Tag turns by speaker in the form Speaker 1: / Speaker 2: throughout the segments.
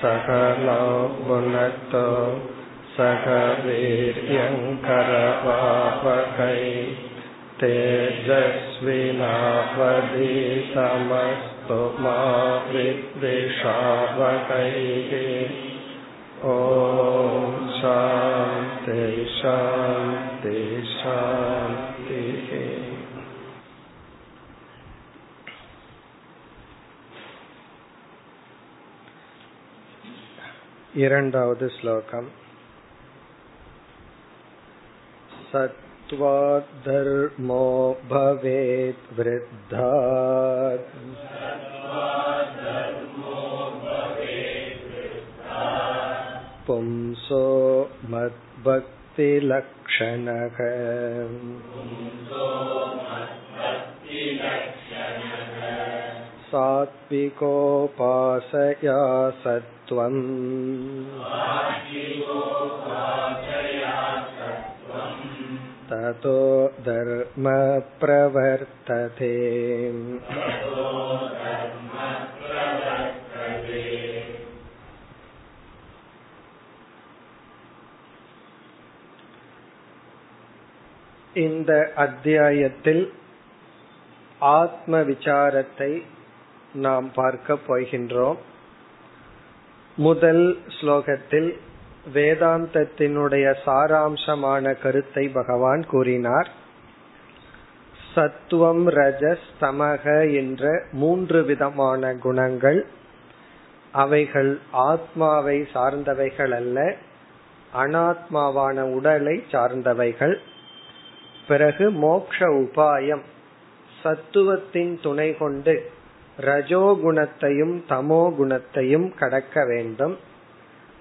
Speaker 1: सकनो भुनक्तो सह वीर्यङ्करवापकै तेजस्विनावधीतमस्तु मा विद्विषावकैः। ॐ शान्ति शान्ति शान्तिः இரண்டாவது ஸ்லோகம் सत्त्वाद्धर्मो भवेत् वृद्धात् पुंसो मद्भक्तिलक्षणः सात्विकोपासया सत्त्वम् ततो धर्म प्रवर्तते இந்த அத்தியாயத்தில் ஆத்ம விசாரத்தை நாம் பார்க்க போகின்றோம். முதல் ஸ்லோகத்தில் வேதாந்தத்தினுடைய சாராம்சமான கருத்தை பகவான் கூறினார். சத்துவம் ரஜஸ் தமக என்ற மூன்று விதமான குணங்கள். அவைகள் ஆத்மாவை சார்ந்தவைகள் அல்ல அனாத்மாவான உடலை சார்ந்தவைகள். பிறகு மோக்ஷ உபாயம் சத்துவத்தின் துணை கொண்டு ரஜோகுணத்தையும் தமோ குணத்தையும் கடக்க வேண்டும்.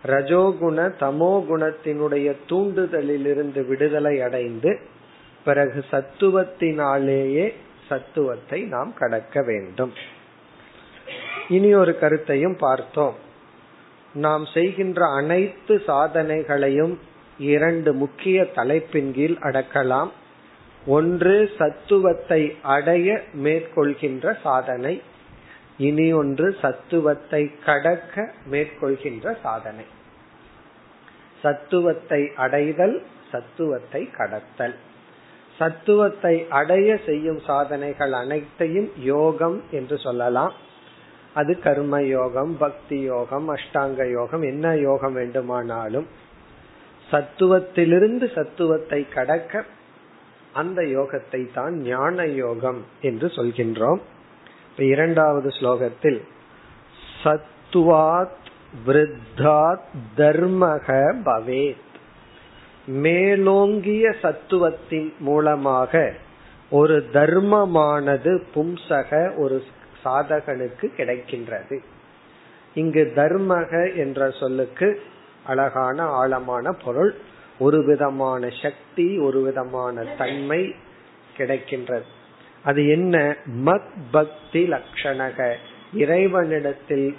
Speaker 1: ரஜோகுண தமோ குணத்தினுடைய தூண்டுதலிலிருந்து விடுதலை அடைந்து பிறகு சத்துவத்தினாலேயே சத்துவத்தை நாம் கடக்க வேண்டும். இனி ஒரு கருத்தையும் பார்த்தோம். நாம் செய்கின்ற அனைத்து சாதனைகளையும் இரண்டு முக்கிய தலைப்பின் கீழ் அடக்கலாம். ஒன்று சத்துவத்தை அடைய மேற்கொள்கின்ற சாதனை. இனி ஒன்று சத்துவத்தை கடக்க மேற்கொள்கின்ற சாதனை. சத்துவத்தை அடைதல் சத்துவத்தை கடத்தல். சத்துவத்தை அடைய செய்யும் சாதனைகள் அனைத்தையும் யோகம் என்று சொல்லலாம். அது கர்ம யோகம் பக்தி யோகம் அஷ்டாங்க யோகம் என்ன யோகம் வேண்டுமானாலும். சத்துவத்திலிருந்து சத்துவத்தை கடக்க அந்த யோகத்தை தான் ஞான யோகம் என்று சொல்கின்றோம். இரண்டாவது ஸ்லோகத்தில் சத்துவாத் விருத்தாத் தர்மக பவேத். மேலோங்கிய சத்துவத்தின் மூலமாக ஒரு தர்மமானது பும்சக ஒரு சாதகனுக்கு கிடைக்கின்றது. இங்கு தர்மக என்ற சொல்லுக்கு அழகான ஆழமான பொருள் ஒரு விதமான சக்தி ஒரு விதமான தன்மை கிடைக்கின்றது. அது என்ன? மத் பக்தி லட்சணக இறைவனிடத்தில்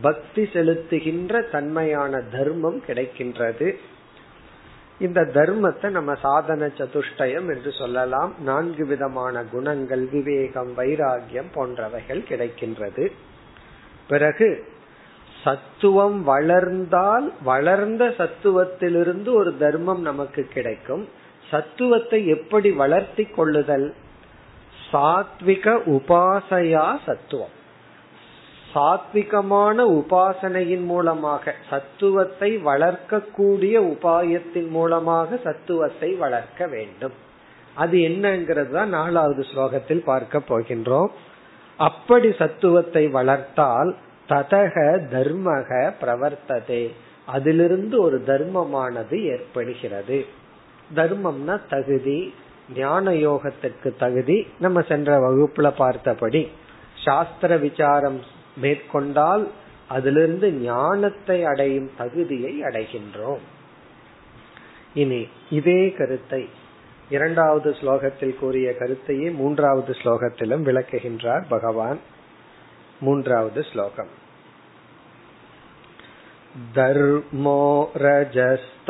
Speaker 1: பக்தி செலுத்துகின்ற தன்மையான தர்மம் கிடைக்கின்றது. இந்த தர்மத்தை நம்ம சாதன சதுஷ்டயம் என்று சொல்லலாம். நான்கு விதமான குணங்கள் விவேகம் வைராகியம் போன்றவைகள் கிடைக்கின்றது. பிறகு சத்துவம் வளர்ந்தால் வளர்ந்த சத்துவத்திலிருந்து ஒரு தர்மம் நமக்கு கிடைக்கும். சத்துவத்தை எப்படி வளர்த்தி கொள்ளுதல்? சாத்விக உபாசையா சத்துவம். சாத்விகமான உபாசனையின் மூலமாக சத்துவத்தை வளர்க்கக்கூடிய உபாயத்தின் மூலமாக சத்துவத்தை வளர்க்க வேண்டும். அது என்னங்கிறது தான் நாலாவது ஸ்லோகத்தில் பார்க்க போகின்றோம். அப்படி சத்துவத்தை வளர்த்தால் ததக தர்மக பிரவர்த்ததே. அதிலிருந்து ஒரு தர்மமானது ஏற்படுகிறது. தர்மம்னா தகுதி ஞான யோகத்திற்கு தகுதி நம்ம சென்ற வகுப்புல பார்த்தபடி சாஸ்திர விசாரம் மேற்கொண்டால் அதிலிருந்து ஞானத்தை அடையும் தகுதியை அடைகின்றோம் இனி இதே கருத்தை இரண்டாவது ஸ்லோகத்தில் கூறிய கருத்தையே மூன்றாவது ஸ்லோகத்திலும் விளக்குகின்றார் பகவான் மூன்றாவது ஸ்லோகம் धर्मो रजस्तमोहन्यात्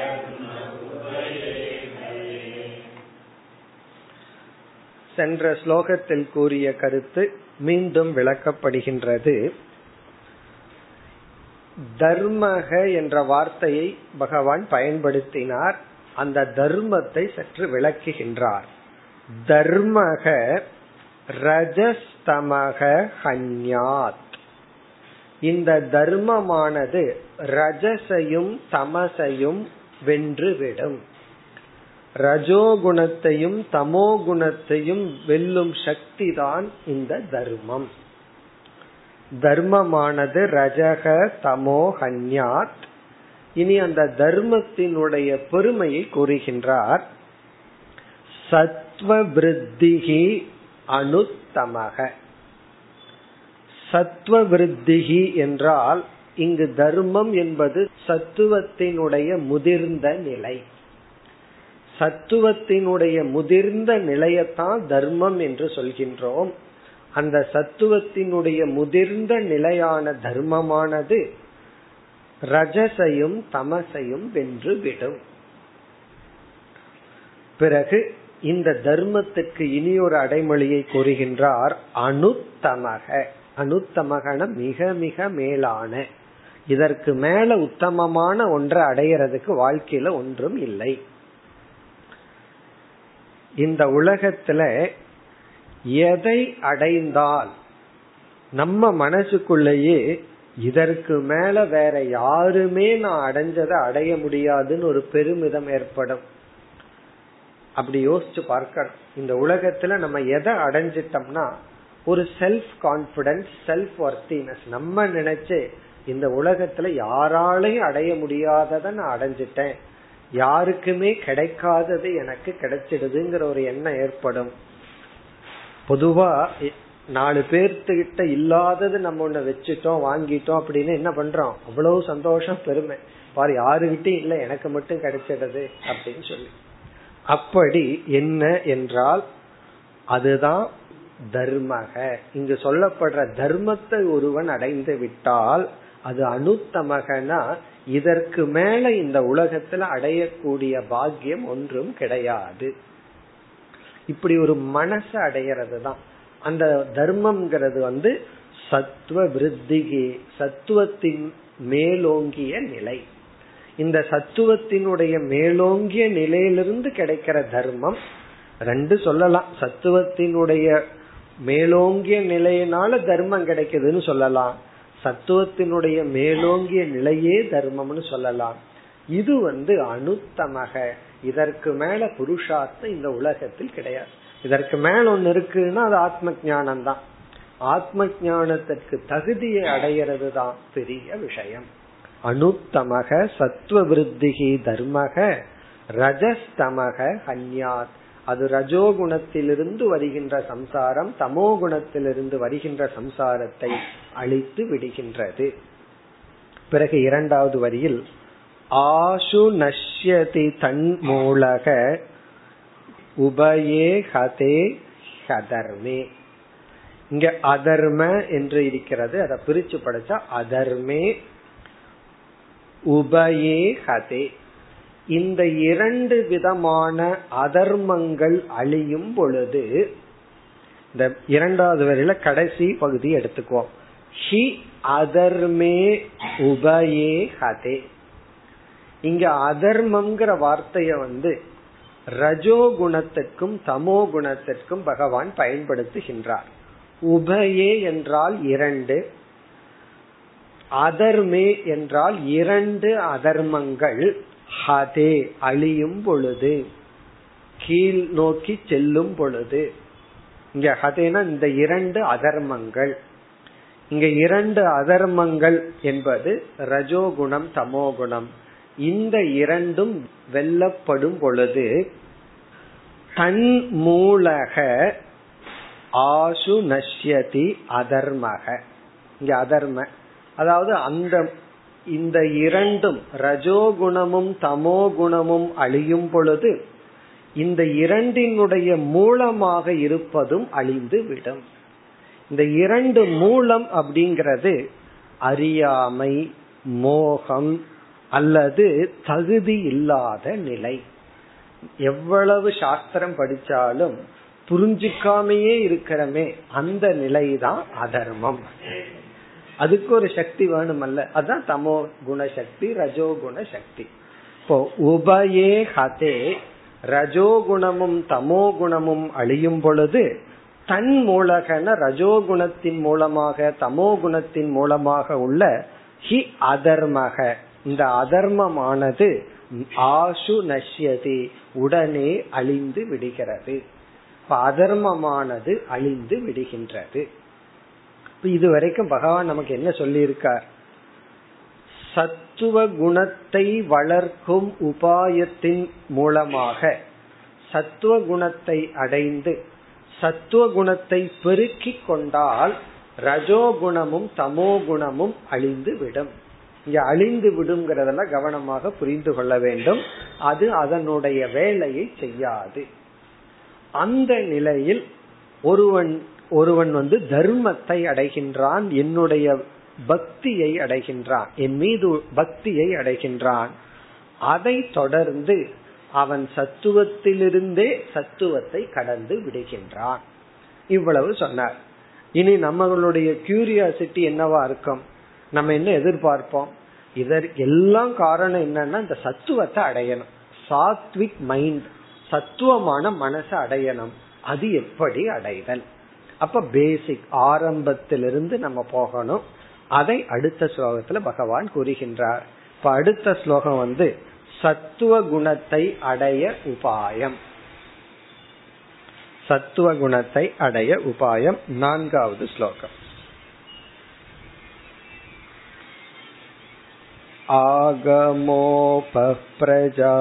Speaker 1: சென்ற ஸ்லோகத்தில் கூறிய கருத்து மீண்டும் விளக்கப்படுகின்றது. தர்மக என்ற வார்த்தையை பகவான் பயன்படுத்தினார். அந்த தர்மத்தை சற்று விளக்குகின்றார். தர்மக ரஜஸ்தமக ஹன்யாத். இந்த தர்மமானது ரஜசையும் தமசையும் வென்றுவிடும் ரஜோகுணத்தையும் தமோ குணத்தையும் வெல்லும் சக்தி தான் இந்த தர்மம். தர்மமானது ரஜக தமோ ஹன்யாத். இனி அந்த தர்மத்தினுடைய பெருமையை கூறுகின்றார். சத்வ விருத்திகி அனுத்தமக. சத்வ விருத்திகி என்றால் இங்கு தர்மம் என்பது சத்துவத்தினுடைய முதிர்ந்த நிலை. சத்துவத்தினுடைய முதிர்ந்த நிலையத்தான் தர்மம் என்று சொல்கின்றோம். அந்த சத்துவத்தினுடைய முதிர்ந்த நிலையான தர்மமானது ரஜசையும் தமசையும் வென்று விடும். பிறகு இந்த தர்மத்துக்கு இனி ஒரு அடைமொழியை கூறுகின்றார் அனுத்தமக. அனுத்தமகன மிக மிக மேலான. இதற்கு மேல உத்தமமான ஒன்றை அடையிறதுக்கு வாழ்க்கையில ஒன்றும் இல்லை. இந்த உலகத்துல எதை அடைந்தால் நம்ம மனசுக்குள்ளேயே இதற்கு மேல வேற யாருமே நான் அடைஞ்சதை அடைய முடியாதுன்னு ஒரு பெருமிதம் ஏற்படும். அப்படி யோசிச்சு பார்க்கணும். இந்த உலகத்துல நம்ம எதை அடைஞ்சிட்டோம்னா ஒரு செல்ஃப் கான்பிடன்ஸ் செல்ஃப் ஒர்த்தினஸ் நம்ம நினைச்சு இந்த உலகத்துல யாராலையும் அடைய முடியாததை நான் அடைஞ்சிட்டேன். யாருக்குமே கிடைக்காதது எனக்கு கிடைச்சிடுதுங்கிற ஒரு எண்ணம் ஏற்படும். பொதுவா நாலு பேர்த்துக்கிட்ட இல்லாதது நம்ம ஒண்ணு வச்சுட்டோம் வாங்கிட்டோம் அப்படின்னு என்ன பண்றோம்? அவ்வளவு சந்தோஷம் பெருமை. பாரு யாருகிட்டையும் இல்ல எனக்கு மட்டும் கிடைச்சிடுது அப்படின்னு சொல்லி. அப்படி என்ன என்றால் அதுதான் தர்மக. இங்கு சொல்லப்படுற தர்மத்தை ஒருவன் அடைந்து விட்டால் அது அனுத்தமகனா இதற்கு மேல இந்த உலகத்துல அடையக்கூடிய பாக்கியம் ஒன்றும் கிடையாது. இப்படி ஒரு மனச அடையிறது தான் அந்த தர்மம்ங்கிறது வந்து சத்துவ விருத்திகி சத்துவத்தின் மேலோங்கிய நிலை. இந்த சத்துவத்தினுடைய மேலோங்கிய நிலையிலிருந்து கிடைக்கிற தர்மம் ரெண்டு சொல்லலாம். சத்துவத்தினுடைய மேலோங்கிய நிலையினால தர்மம் கிடைக்குதுன்னு சொல்லலாம். சத்துவத்தினுடைய மேலோங்கிய நிலையே தர்மம்னு சொல்லலாம். இது வந்து அனுத்தமக. இதற்கு மேல புருஷார்த்தம் இந்த உலகத்தில் கிடையாது. இதற்கு மேல ஒன்னு இருக்குன்னா அது ஆத்ம ஞானம் தான் ஆத்ம ஞானத்திற்கு தகுதியை அடையிறது தான் பெரிய விஷயம். அனுத்தமக சத்துவ விருத்திகி தர்மக ரஜஸ்தமக ஹன்யாத் அது ரஜோகுணத்திலிருந்து வருகின்ற சம்சாரம் தமோ குணத்திலிருந்து வருகின்ற சம்சாரத்தை அழித்து விடுகின்றது. பிறகு இரண்டாவது வரியில் ஆசு நஷ்யதி தன்மூலக உபயே ஹதே ஹதர்மே. இங்க அதர்ம என்று இருக்கிறது அதை பிரிச்சு படிச்சா அதர்மே உபயே ஹதே. இந்த இரண்டு விதமான அதர்மங்கள் அழியும் பொழுது இந்த இரண்டாவது வரையில கடைசி பகுதி எடுத்துக்குவோம். ஹி அதர்மே உபயே ஹதே. இங்க அதர்மம்ங்கிற வார்த்தைய வந்து ரஜோ குணத்திற்கும் தமோ குணத்திற்கும் பகவான் பயன்படுத்துகின்றார். உபயே என்றால் இரண்டு அதர்மே என்றால் இரண்டு அதர்மங்கள். ஹதே அழியும் பொழுது கீழ் நோக்கி செல்லும் பொழுது இங்க ஹதேனா இந்த இரண்டு அதர்மங்கள். இங்க இரண்டு அதர்மங்கள் என்பது ரஜோகுணம் தமோகுணம். இந்த இரண்டும் வெல்லப்படும் பொழுது தன் மூலக ஆசு நஷ்யதி அதர்மக. இங்க அதர்ம. அதாவது அந்த இந்த இரண்டும் ரஜோகுணமும் தமோ குணமும் அழியும் பொழுது இந்த இரண்டினுடைய மூலமாக இருப்பதும் அழிந்து விடும். இந்த இரண்டு மூலம் அப்படிங்கிறது அறியாமை மோகம் அல்லது தகுதி இல்லாத நிலை. எவ்வளவு சாஸ்திரம் படிச்சாலும் புரிஞ்சுக்காமையே இருக்கிறமே அந்த நிலைதான் அதர்மம். அதுக்கு ஒரு சக்தி வேணுமல்ல. அதுதான் தமோ குணசக்தி ரஜோ குண சக்தி. இப்போ உபயே ஹதே ரஜோகுணமும் தமோ குணமும் அழியும் பொழுது தன் மூலகன ரஜோகுணத்தின் மூலமாக தமோ குணத்தின் மூலமாக உள்ள ஹி அதர்மக. இந்த அதர்மமானது ஆசு நஷ்யதி உடனே அழிந்து விடுகிறது. அதர்மமானது அழிந்து விடுகின்றது. இது வரைக்கும் பகவான் நமக்கு என்ன சொல்லியிருக்கார்? சத்துவ குணத்தை வளர்க்கும் உபாயத்தின் மூலமாக. சத்துவ குணத்தை அடைந்து சத்துவ குணத்தை பெருக்கிக் கொண்டால் ரஜோகுணமும் தமோ குணமும் அழிந்து விடும். இங்க அழிந்து விடுங்கிறதெல்லாம் கவனமாக புரிந்து கொள்ள வேண்டும். அது அதனுடைய வேலையை செய்யாது. அந்த நிலையில் ஒருவன் ஒருவன் வந்து தர்மத்தை அடைகின்றான் என்னுடைய பக்தியை அடைகின்றான் என் மீது பக்தியை அடைகின்றான். அதை தொடர்ந்து அவன் சத்துவத்திலிருந்தே சத்துவத்தை கடந்து விடுகின்றான். இவ்வளவு சொன்னார். இனி நம்மளுடைய கியூரியாசிட்டி என்னவா இருக்கும்? நம்ம என்ன எதிர்பார்ப்போம்? இதற்கு எல்லாம் காரணம் என்னன்னா இந்த சத்துவத்தை அடையணும். சாத்விக் மைண்ட் சத்துவமான மனசை அடையணும். அது எப்படி அடைதல்? அப்ப பேசிக் ஆரம்பத்திலிருந்து நம்ம போகணும் அதை அடுத்த ஸ்லோகத்துல பகவான் கூறுகின்றார் இப்ப அடுத்த ஸ்லோகம் வந்து சத்துவ குணத்தை அடைய உபாயம் சத்துவ குணத்தை அடைய உபாயம் நான்காவது ஸ்லோகம் आगमोपप्रजा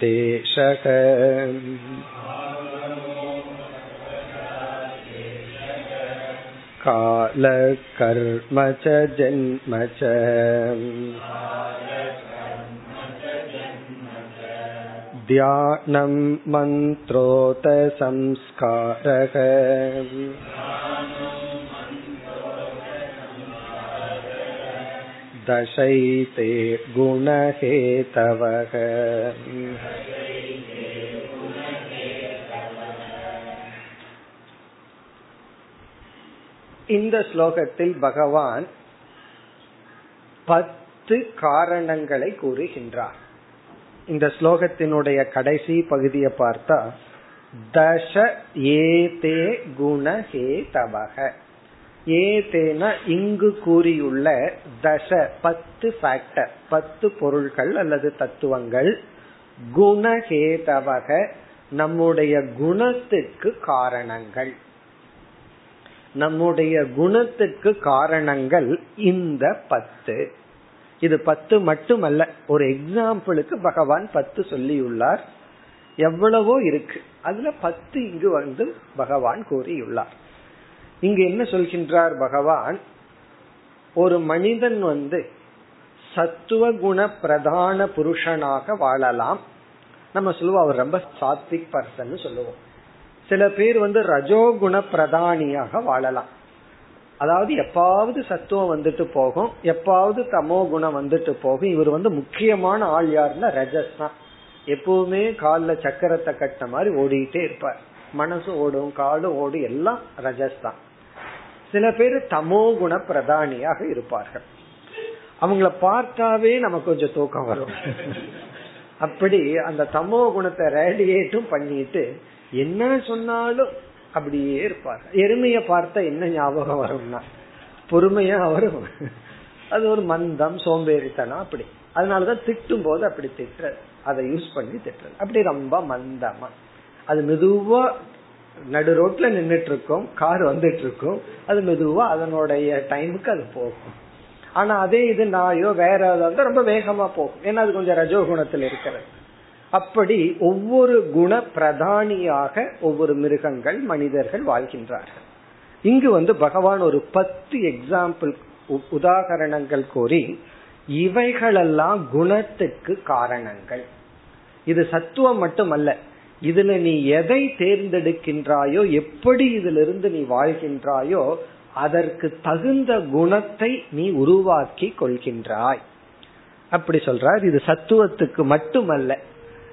Speaker 1: देशः कालकर्म च जन्म च ध्यानं मन्त्रोत संस्कारः दशैते गुणहेतवः இந்த ஸ்லோகத்தில் பகவான் பத்து காரணங்களை கூறுகின்றார். இந்த ஸ்லோகத்தினுடைய கடைசி பகுதியை பார்த்தா தச ஏதே குணஹேதவக ஏதேன இங்கு கூறியுள்ள தச பத்து ஃபேக்டர் பத்து பொருள்கள் அல்லது தத்துவங்கள் குணஹேதவக நம்முடைய குணத்துக்கு காரணங்கள். நம்முடைய குணத்துக்கு காரணங்கள் இந்த பத்து. இது பத்து மட்டுமல்ல ஒரு எக்ஸாம்பிளுக்கு பகவான் பத்து சொல்லியுள்ளார். எவ்வளவோ இருக்கு. அதுல பத்து இங்கு வந்து பகவான் கூறியுள்ளார். இங்கு என்ன சொல்கின்றார் பகவான்? ஒரு மனிதன் வந்து சத்துவ குண பிரதான புருஷனாக வாழலாம். நம்ம சொல்லுவோம் அவர் ரொம்ப சாத்விக் பர்சன் சொல்லுவோம். சில பேர் வந்து ரஜோகுண பிரதானியாக வாழலாம். அதாவது எப்பாவது சத்துவம் வந்துட்டு போகும் எப்பாவது தமோ குணம் வந்துட்டு போகும். இவர் வந்து முக்கியமான ஆள் யாருன்னா ரஜஸ் தான். எப்பவுமே காலில் சக்கரத்தை கட்ட மாதிரி ஓடிக்கிட்டே இருப்பார். மனசு ஓடும் காலும் ஓடும் எல்லாம் ரஜஸ் தான். சில பேர் தமோ குண பிரதானியாக இருப்பார்கள். அவங்கள பார்த்தாவே நமக்கு கொஞ்சம் தூக்கம் வரும். அப்படி அந்த தமோ குணத்தை ரேடியேட்டும் பண்ணிட்டு என்ன சொன்னாலும் அப்படியே இருப்பார். எருமைய பார்த்தா என்ன ஞாபகம் வரும்னா பொறுமையா வரும். அது ஒரு மந்தம் சோம்பேறித்தனம் அப்படி. அதனாலதான் திட்டும் போது அப்படி திட்டுறது. அதை யூஸ் பண்ணி திட்டுறது. அப்படி ரொம்ப மந்தமா. அது மெதுவா நடு ரோட்ல நின்றுட்டு இருக்கும் கார் வந்துட்டு இருக்கும் அது மெதுவா அதனுடைய டைமுக்கு அது போகும். ஆனா அதே இது நாயோ வேற ஏதாவது ரொம்ப வேகமா போகும். ஏன்னா அது கொஞ்சம் ரஜோகுணத்தில் இருக்கிறது. அப்படி ஒவ்வொரு குண பிரதானியாக ஒவ்வொரு மிருகங்கள் மனிதர்கள் வாழ்கின்றார்கள். இங்கு வந்து பகவான் ஒரு பத்து எக்ஸாம்பிள் உதாகரணங்கள் கூறி இவைகளெல்லாம் குணத்துக்கு காரணங்கள். இது சத்துவம் மட்டுமல்ல இதுல நீ எதை தேர்ந்தெடுக்கின்றாயோ எப்படி இதிலிருந்து நீ வாழ்கின்றாயோ அதற்கு தகுந்த குணத்தை நீ உருவாக்கி கொள்கின்றாய். அப்படி சொல்றார். இது சத்துவத்துக்கு மட்டுமல்ல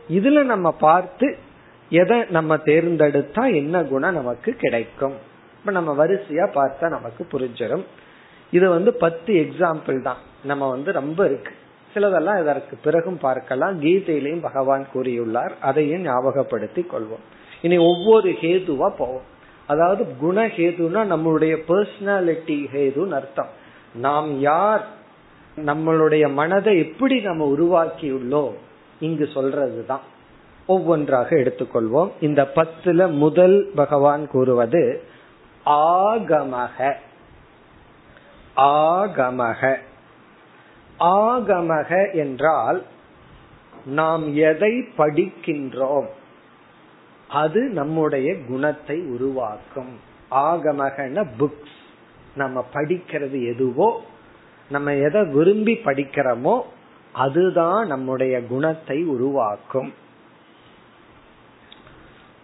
Speaker 1: இதுல நம்ம பார்த்து எதை நம்ம தேர்ந்தெடுத்தா என்ன குணம் நமக்கு கிடைக்கும். இப்ப நம்ம வரிசையா பார்த்தா நமக்கு புரிஞ்சிடும் இது வந்து பத்து எக்ஸாம்பிள் தான். நம்ம வந்து ரொம்ப இருக்கு. சிலதெல்லாம் இதற்கு பிறகும் பார்க்கலாம். கீதையிலையும் பகவான் கூறியுள்ளார். அதையும் ஞாபகப்படுத்தி கொள்வோம். இனி ஒவ்வொரு ஹேதுவா போவோம். அதாவது குண ஹேதுனா நம்மளுடைய பர்சனாலிட்டி ஹேதுன்னு அர்த்தம். நாம் யார்? நம்மளுடைய மனதை எப்படி நம்ம உருவாக்கியுள்ளோம்? இங்கு சொல்றதுதான். ஒவ்வொன்றாக எடுத்துக்கொள்வோம். இந்த பத்துல முதல் பகவான் கூறுவது ஆகமக. ஆகமக. ஆகமக என்றால் நாம் எதை படிக்கின்றோம் அது நம்முடைய குணத்தை உருவாக்கும். ஆகமகன புக்ஸ். நம்ம படிக்கிறது எதுவோ நம்ம எதை விரும்பி படிக்கிறோமோ அதுதான் நம்முடைய குணத்தை உருவாக்கும்.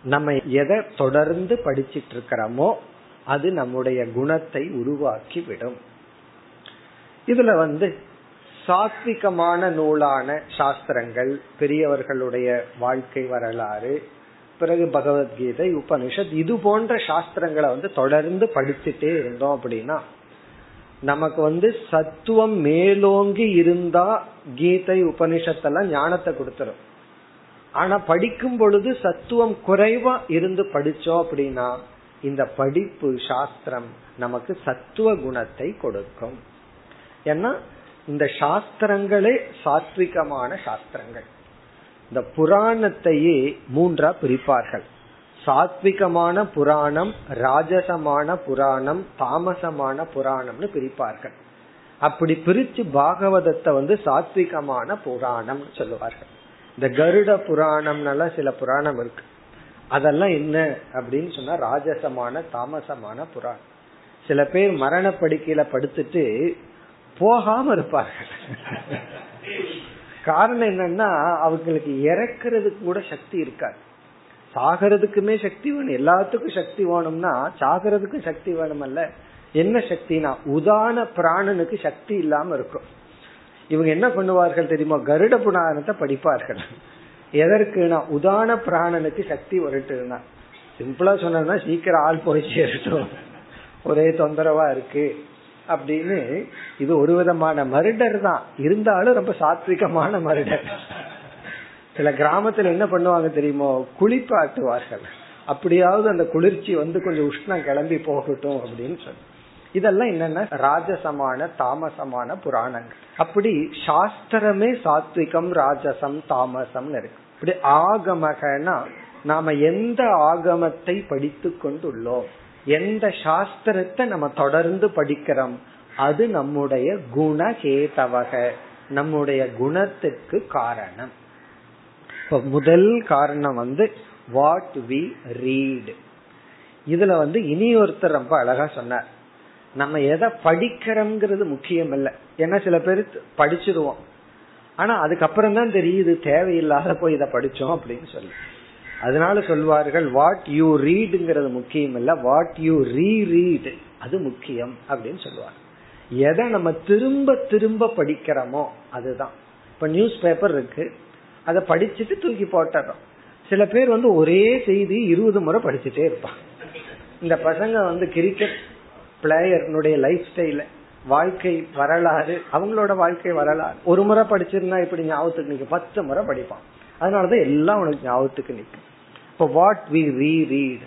Speaker 1: நம்ம எதை தொடர்ந்து படிச்சிட்டு இருக்கிறோமோ அது நம்முடைய குணத்தை உருவாக்கி விடும் இதுல வந்து சாத்விகமான நூலான சாஸ்திரங்கள் பெரியவர்களுடைய வாழ்க்கை வரலாறு பிறகு பகவத்கீதை உபனிஷத் இது போன்ற சாஸ்திரங்களை வந்து தொடர்ந்து படிச்சுட்டே இருந்தோம் அப்படின்னா நமக்கு வந்து சத்துவம் மேலோங்கி இருந்தா கீதை உபனிஷத்தெல்லாம் ஞானத்தை கொடுத்துரும். ஆனா படிக்கும் பொழுது சத்துவம் குறைவா இருந்து படிச்சோம் அப்படின்னா இந்த படிப்பு சாஸ்திரம் நமக்கு சத்துவ குணத்தை கொடுக்கும். ஏன்னா இந்த சாஸ்திரங்களே சாத்விகமான சாஸ்திரங்கள். இந்த புராணத்தையே மூன்றா பிரிப்பார்கள். சாத்விகமான புராணம் ராஜசமான புராணம் தாமசமான புராணம்னு பிரிப்பார்கள். அப்படி பிரிச்சு பாகவதத்தை வந்து சாத்விகமான புராணம் சொல்லுவார்கள். இந்த கருட புராணம்னால சில புராணம் இருக்கு. அதெல்லாம் என்ன அப்படின்னு சொன்னா ராஜசமான தாமசமான புராணம். சில பேர் மரண படுக்கையில படுத்துட்டு போகாம இருப்பார்கள். காரணம் என்னன்னா அவங்களுக்கு இறக்குறதுக்கு கூட சக்தி இருக்காது. சாகிறதுக்குமே சக்தி வேணும். எல்லாத்துக்கும் சக்தி வேணும்னா சாகிறதுக்கும் சக்தி வேணுமல்ல. என்ன சக்தினா? உதான பிராணனுக்கு சக்தி இல்லாம இருக்கும். இவங்க என்ன பண்ணுவார்கள் தெரியுமா? கருட புராணத்தை படிப்பார்கள். எதற்குனா? உதான பிராணனுக்கு சக்தி வரட்டுனா சிம்பிளா சொன்னா சீக்கிரம் ஆள் போய் சேரட்டும் ஒரே தொந்தரவா இருக்கு. அப்படின்னு இது ஒரு விதமான மருடர் தான். இருந்தாலும் ரொம்ப சாத்விகமான மருடர். சில கிராமத்துல என்ன பண்ணுவாங்க தெரியுமோ? குளிப்பாட்டுவார்கள். அப்படியாவது அந்த குளிர்ச்சி வந்து கொஞ்சம் உஷ்ணம் கிளம்பி போகட்டும் அப்படின்னு சொல்லி. இதெல்லாம் என்னன்னா ராஜசமான தாமசமான புராணங்கள். அப்படி சாஸ்திரமே சாத்விகம் ராஜசம் தாமசம் இருக்கு. இப்படி ஆகமகனா நாம எந்த ஆகமத்தை படித்து கொண்டுள்ளோம்? எந்த சாஸ்திரத்தை நம்ம தொடர்ந்து படிக்கிறோம்? அது நம்முடைய குணஹேதவக நம்முடைய குணத்துக்கு காரணம். முதல் காரணம் வந்து வாட் வி ரீட் இதுல வந்து இனி ஒருத்தர் ரொம்ப அழகா சொன்னார். நம்ம எதை படிக்கிறோம்ங்கிறது முக்கியம் இல்லை ஏன்னா சில பேர் படிச்சிருவோம். ஆனா அதுக்கப்புறம் தான் தெரியுது தேவையில்லாத போய் இதை படிச்சோம் அப்படின்னு சொல்லி. அதனால சொல்வார்கள் வாட் யூ ரீடுங்கிறது முக்கியம் இல்ல வாட் யூ ரீ ரீடு அது முக்கியம் அப்படின்னு சொல்லுவாங்க எதை நம்ம திரும்ப திரும்ப படிக்கிறோமோ அதுதான். இப்ப நியூஸ் பேப்பர் இருக்கு. அதை படிச்சுட்டு தூக்கி போட்டுறோம். சில பேர் வந்து ஒரே செய்தி இருபது முறை படிச்சுட்டே இருப்பான் இந்த பசங்க வந்து கிரிக்கெட் பிளேயர்னுடைய லைஃப் ஸ்டைல வாழ்க்கை வரலாறு அவங்களோட வாழ்க்கை வரலாறு. ஒரு முறை படிச்சிருந்தா இப்படி ஞாபகத்துக்கு நிற்கும் பத்து முறை படிப்பான். அதனாலதான் எல்லாம் உனக்கு ஞாபகத்துக்கு நிற்கும் இப்போ வாட் வி ரீ ரீட்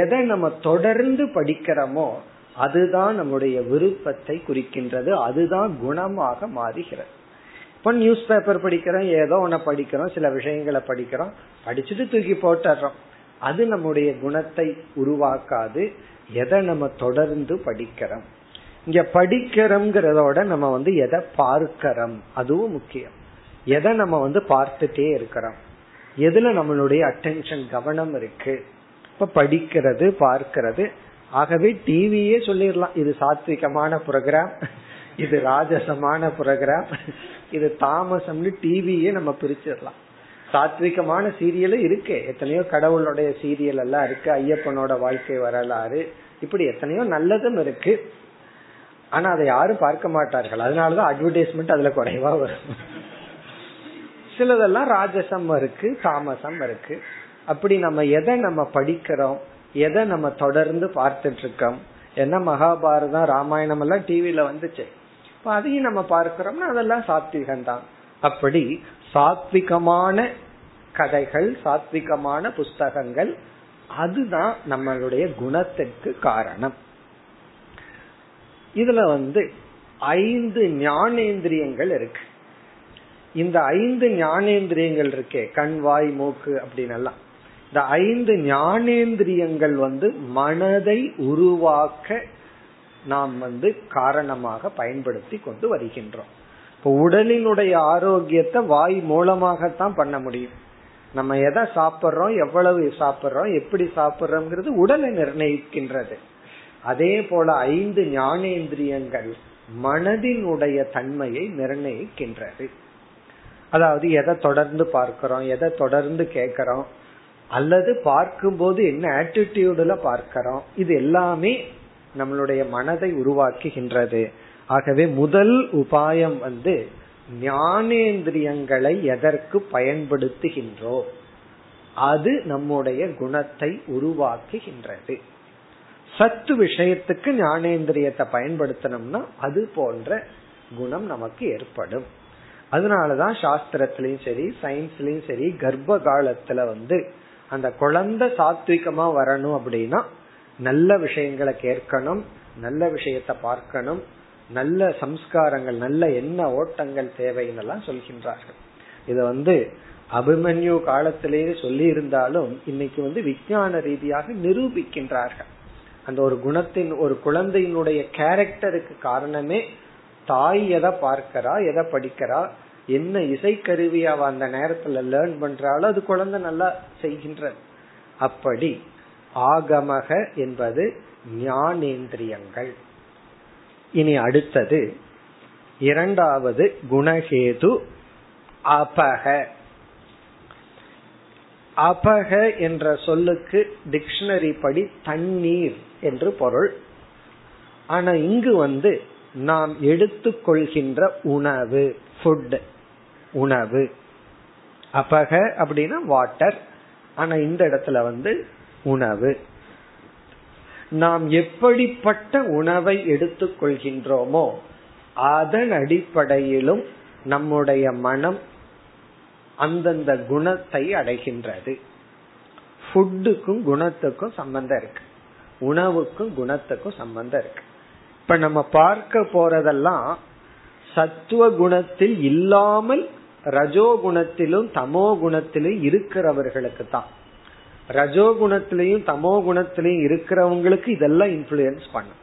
Speaker 1: எதை நம்ம தொடர்ந்து படிக்கிறோமோ அதுதான் நம்முடைய விருப்பத்தை குறிக்கின்றது. அதுதான் குணமாக மாறுகிறது. இப்போ நியூஸ் பேப்பர் படிக்கிறோம் ஏதோ ஒன்ன படிக்கிறோம் சில விஷயங்களை படிக்கிறோம். படிச்சுட்டு தூக்கி போட்டுறோம். அது நம்முடைய குணத்தை உருவாக்காது. எதை நம்ம தொடர்ந்து படிக்கிறோம். இங்க படிக்கிறோம்ங்கிறதோட நம்ம வந்து எதை பார்க்கிறோம். அதுவும் முக்கியம். எதை நம்ம வந்து பார்த்துட்டே இருக்கிறோம். எதுல நம்மளுடைய அட்டென்ஷன் கவனம் இருக்கு? இப்ப படிக்கிறது பார்க்கிறது. ஆகவே டிவியே சொல்லிடலாம். இது சாத்விகமான ப்ரோக்ராம் இது ராஜசமான புரோகிராம். இது தாமசம்னு டிவியே நம்ம பிரிச்சிடலாம். சாத்விகமான சீரியல் இருக்கு. எத்தனையோ கடவுளுடைய சீரியல் எல்லாம் இருக்கு. ஐயப்பனோட வாழ்க்கை வரலாறு. இப்படி எத்தனையோ நல்லதும் இருக்கு. ஆனா அதை யாரும் பார்க்க மாட்டார்கள். அதனாலதான் அட்வர்டைஸ்மெண்ட் அதுல குறைவா வரும். சிலதெல்லாம் ராஜசம் இருக்கு தாமசம் இருக்கு. அப்படி நம்ம எதை நம்ம படிக்கிறோம்? எதை நம்ம தொடர்ந்து பார்த்துட்டு இருக்கோம்? என்ன மகாபாரதம் ராமாயணம் எல்லாம் டிவியில வந்துச்சு. இப்ப அதையும் நம்ம பார்க்கிறோம்னா அதெல்லாம் சாத்விகம் தான் அப்படி சாத்விகமான கதைகள் சாத்விகமான புஸ்தகங்கள் அதுதான் நம்மளுடைய குணத்திற்கு காரணம். இதுல வந்து ஐந்து ஞானேந்திரியங்கள் இருக்கு. இந்த ஐந்து ஞானேந்திரியங்கள் இருக்கே கண் வாய் மூக்கு அப்படின்னு எல்லாம் இந்த ஐந்து ஞானேந்திரியங்கள் வந்து மனதை உருவாக்க நாம் வந்து காரணமாக பயன்படுத்தி கொண்டு வருகின்றோம். இப்போ உடலினுடைய ஆரோக்கியத்தை வாய் மூலமாகத்தான் பண்ண முடியும். நம்ம எதை சாப்பிட்றோம் எவ்வளவு சாப்பிட்றோம் எப்படி சாப்பிட்றோம்ங்கிறது உடலை நிர்ணயிக்கின்றது. அதே போல ஐந்து ஞானேந்திரியங்கள் மனதினுடைய தன்மையை நிர்ணயிக்கின்றது. அதாவது எதை தொடர்ந்து பார்க்கிறோம் எதை தொடர்ந்து கேட்கிறோம் அல்லது பார்க்கும்போது என்ன ஆட்டிடியூடுல பார்க்கிறோம் இது எல்லாமே நம்மளுடைய மனதை உருவாக்குகின்றது. ஆகவே முதல் உபாயம் வந்து ஞானேந்திரியங்களை எதற்கு பயன்படுத்துகின்றோம் அது நம்முடைய குணத்தை உருவாக்குகின்றது. சத்து விஷயத்துக்கு ஞானேந்திரியத்தை பயன்படுத்தணும்னா அது போன்ற குணம் நமக்கு ஏற்படும். அதனாலதான் சாஸ்திரத்திலயும் சரி சயின்ஸ்லயும் சரி கர்ப்ப காலத்துல வந்து அந்த குழந்தை சாத்விகமா வரணும் அப்படின்னா நல்ல விஷயங்களை கேட்கணும் நல்ல விஷயத்த பார்க்கணும் நல்ல சம்ஸ்காரங்கள் நல்ல என்ன ஓட்டங்கள் தேவைன்னு எல்லாம் சொல்கின்றார்கள். இதை வந்து அபிமன்யு காலத்திலேயே சொல்லி இருந்தாலும் இன்னைக்கு வந்து விஞ்ஞான ரீதியாக நிரூபிக்கின்றார்கள். அந்த ஒரு குணத்தின் ஒரு குழந்தையினுடைய கேரக்டருக்கு காரணமே தாய் எதை பார்க்கிறா எதை படிக்கிறா என்ன இசைக்கருவி அவ அந்த நேரத்துல லேர்ன் பண்றாலும் அது குழந்தை நல்லா செய்கின்றது. அப்படி ஆகமக என்பது ஞானேந்திரியங்கள். இனி அடுத்தது இரண்டாவது குணஹேது அபக. அபக என்ற சொல்லுக்கு டிக்ஷனரி படி தண்ணீர் என்று பொருள். ஆனா இங்கு வந்து நாம் எடுத்துக்கொள்கின்ற உணவு ஃபுட் உணவு. அபக அப்படின்னா வாட்டர் ஆனா இந்த இடத்துல வந்து உணவு. நாம் எப்படிப்பட்ட உணவை எடுத்துக்கொள்கின்றோமோ அதன் அடிப்படையிலும் நம்முடைய மனம் அந்தந்த குணத்தை அடைகின்றது. ஃபுட்டுக்கும் குணத்துக்கும் சம்பந்தம் இருக்கு. உணவுக்கும் குணத்துக்கும் சம்பந்தம் இருக்கு. இப்ப நம்ம பார்க்க போறதெல்லாம் சத்துவ குணத்தில் இல்லாமல் ரஜோ குணத்திலும் தமோ குணத்திலும் இருக்கிறவர்களுக்கு தான். ரஜோ குணத்திலையும் தமோ குணத்திலையும் இருக்கிறவங்களுக்கு இதெல்லாம் இன்ஃபுளுயன்ஸ் பண்ணும்.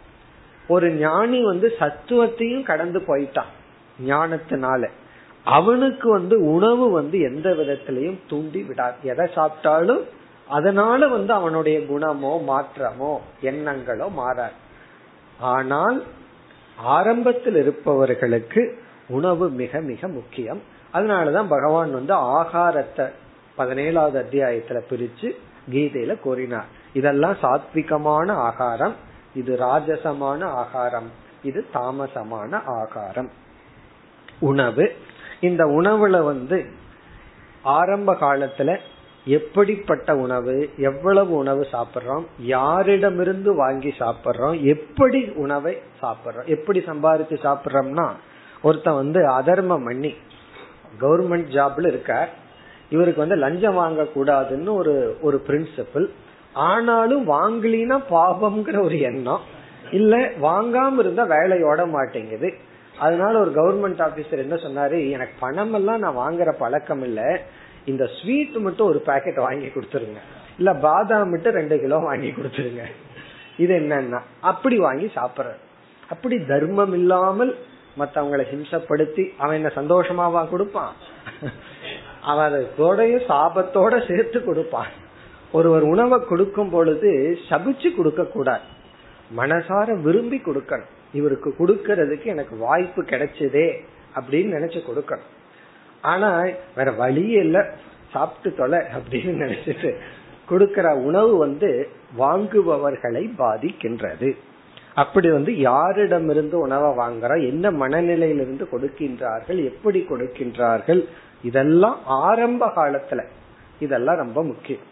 Speaker 1: ஒரு ஞானி வந்து சத்துவத்தையும் கடந்து போயிட்டான் ஞானத்தினால. அவனுக்கு வந்து உணவு வந்து எந்த விதத்திலையும் தூண்டி விடாது. எதை சாப்பிட்டாலும் அதனால வந்து அவனுடைய குணமோ மாற்றமோ எண்ணங்களோ மாறாது. ஆனால் ஆரம்பத்தில் இருப்பவர்களுக்கு உணவு மிக மிக முக்கியம். அதனாலதான் பகவான் வந்து ஆகாரத்தை பதினேழாவது அத்தியாயத்துல பிரிச்சு கீதையில கூறினார். இதெல்லாம் சாத்விகமான ஆகாரம். இது ராஜசமான ஆகாரம். இது தாமசமான ஆகாரம். உணவு. இந்த உணவுல வந்து ஆரம்ப காலத்துல எப்படிப்பட்ட உணவு எவ்வளவு உணவு சாப்பிட்றோம் யாரிடமிருந்து வாங்கி சாப்பிட்றோம் எப்படி உணவை சாப்பிட்றோம் எப்படி சம்பாதிச்சு சாப்பிட்றோம்னா ஒருத்தன் வந்து அதர்மம் பண்ணி கவர்மெண்ட் ஜாப்ல இருக்கார். இவருக்கு வந்து லஞ்சம் வாங்க கூடாதுன்னு ஒரு ஒரு பிரின்சிபிள் ஆனாலும் வாங்கலினா பாவம்ங்கிற ஒரு எண்ணம். இல்ல வாங்காம இருந்தா வேலையோட மாட்டேங்குது. அதனால ஒரு கவர்மெண்ட் ஆபீசர் என்ன சொன்னாரு எனக்கு பணம் எல்லாம் நான் வாங்குற பழக்கம் இல்ல. இந்த ஸ்வீட் மட்டும் ஒரு பாக்கெட் வாங்கி கொடுத்துருங்க. இல்ல பாதாம் மட்டும் ரெண்டு கிலோ வாங்கி கொடுத்துருங்க. இது என்னன்னா அப்படி வாங்கி சாப்பிடுற அப்படி தர்மம் இல்லாமல் மத்தவங்களை ஹிம்சப்படுத்தி அவன் என்ன சந்தோஷமாவா கொடுப்பான்? அவன் அதோடய சாபத்தோட சேர்த்து கொடுப்பான் ஒருவர் உணவை கொடுக்கும் பொழுது சபிச்சு கொடுக்க கூடாது. மனசார விரும்பி கொடுக்கணும். இவருக்கு கொடுக்கறதுக்கு எனக்கு வாய்ப்பு கிடைச்சதே அப்படின்னு நினைச்சு கொடுக்கணும். ஆனா வேற வழியே இல்ல. சாப்பிட்டு தொலை அப்படின்னு நினைச்சிட்டு கொடுக்கிற உணவு வந்து வாங்குபவர்களை பாதிக்கின்றது. அப்படி வந்து யாரிடமிருந்து உணவை வாங்குறோம் என்ன மனநிலையிலிருந்து கொடுக்கின்றார்கள் எப்படி கொடுக்கின்றார்கள் இதெல்லாம் ஆரம்ப காலத்துல. இதெல்லாம் ரொம்ப முக்கியம்.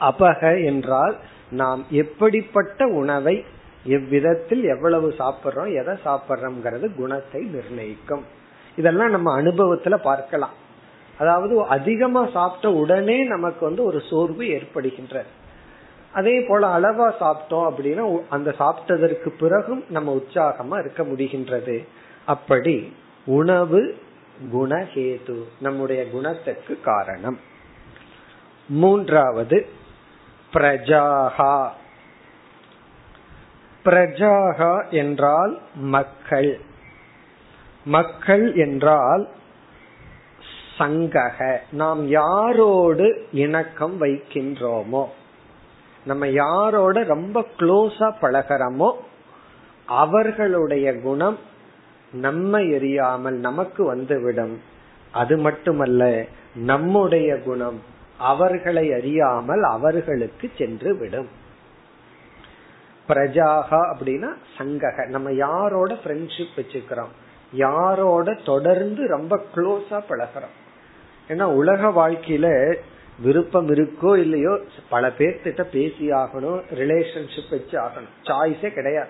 Speaker 1: அபக என்றால் நாம் எப்படிப்பட்ட உணவை எவ்விதத்தில் எவ்வளவு சாப்பிட்றோம் எதை சாப்பிட்றோங்கிறது குணத்தை நிர்ணயிக்கும். இதெல்லாம் நம்ம அனுபவத்துல பார்க்கலாம். அதாவது அதிகமா சாப்பிட்ட உடனே நமக்கு வந்து ஒரு சோர்வு ஏற்படுகின்றது. அதே போல அளவா சாப்பிட்டோம் அப்படின்னா அந்த சாப்பிட்டதற்கு பிறகும் நம்ம உற்சாகமா இருக்க முடிகின்றது. அப்படி உணவு குணஹேது நம்முடைய குணத்துக்கு காரணம். மூன்றாவது பிரஜாகா பிரஜாகா என்றால் மக்கள். மக்கள் என்றால் சங்கக. நாம் யாரோடு இணக்கம் வைக்கின்றோமோ நம்ம யாரோட ரொம்ப க்ளோஸா பழகிறோமோ அவர்களுடைய குணம் நம்ம எரியாமல் நமக்கு வந்துவிடும். அது மட்டுமல்ல நம்முடைய குணம் அவர்களை அறியாமல் அவர்களுக்கு சென்று விடும் பிரஜாகா அப்படின்னா சங்கக. நம்ம யாரோட ஃப்ரெண்ட்ஷிப் வச்சுக்கிறோம்? யாரோட தொடர்ந்து ரொம்ப க்ளோஸா பழகிறோம்? ஏன்னா உலக வாழ்க்கையில விருப்பம் இருக்கோ இல்லையோ பல பேர்த்திட்ட பேசி ஆகணும் ரிலேஷன்ஷிப் வச்சு ஆகணும். சாய்ஸே கிடையாது.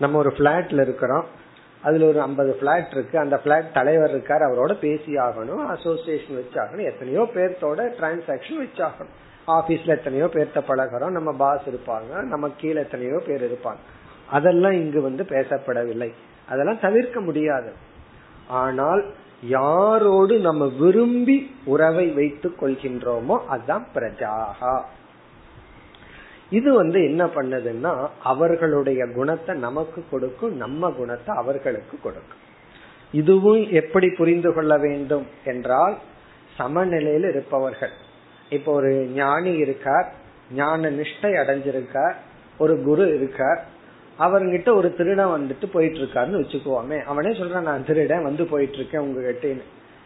Speaker 1: நம்ம ஒரு பிளாட்ல இருக்கிறோம். அதுல ஒரு ஐம்பது பிளாட் இருக்கு. அந்த பிளாட் தலைவர் இருக்கார் அவரோட பேசி ஆகணும் அசோசியேஷன் வச்சாகணும். எத்தனையோ பேர்த்தோட டிரான்சாக்சன் வச்சாகணும். ஆபீஸ்ல எத்தனையோ பேர்த்த பழகிறோம். நம்ம பாஸ் இருப்பாங்க. நம்ம கீழே எத்தனையோ பேர் இருப்பாங்க. அதெல்லாம் இங்கு வந்து பேசப்படவில்லை. அதெல்லாம் தவிர்க்க முடியாது. ஆனால் யாரோடு நம்ம விரும்பி உறவை வைத்துக் கொள்கின்றோமோ அதுதான் பிரஜாகா இது வந்து என்ன பண்ணுதுன்னா அவர்களுடைய குணத்தை நமக்கு கொடுக்கும் நம்ம குணத்தை அவர்களுக்கு கொடுக்கும். இதுவும் எப்படி புரிந்து கொள்ள வேண்டும் என்றால் சமநிலையில் இருப்பவர்கள். இப்போ ஒரு ஞானி இருக்கார் ஞான நிஷ்டை அடைஞ்சிருக்கார் ஒரு குரு இருக்கார் அவர்கிட்ட ஒரு திருடன் வந்துட்டு போயிட்டு இருக்காருன்னு வச்சுக்குவோமே. அவனே சொல்றான் நான் திருடன் வந்து போயிட்டு இருக்கேன் உங்ககிட்ட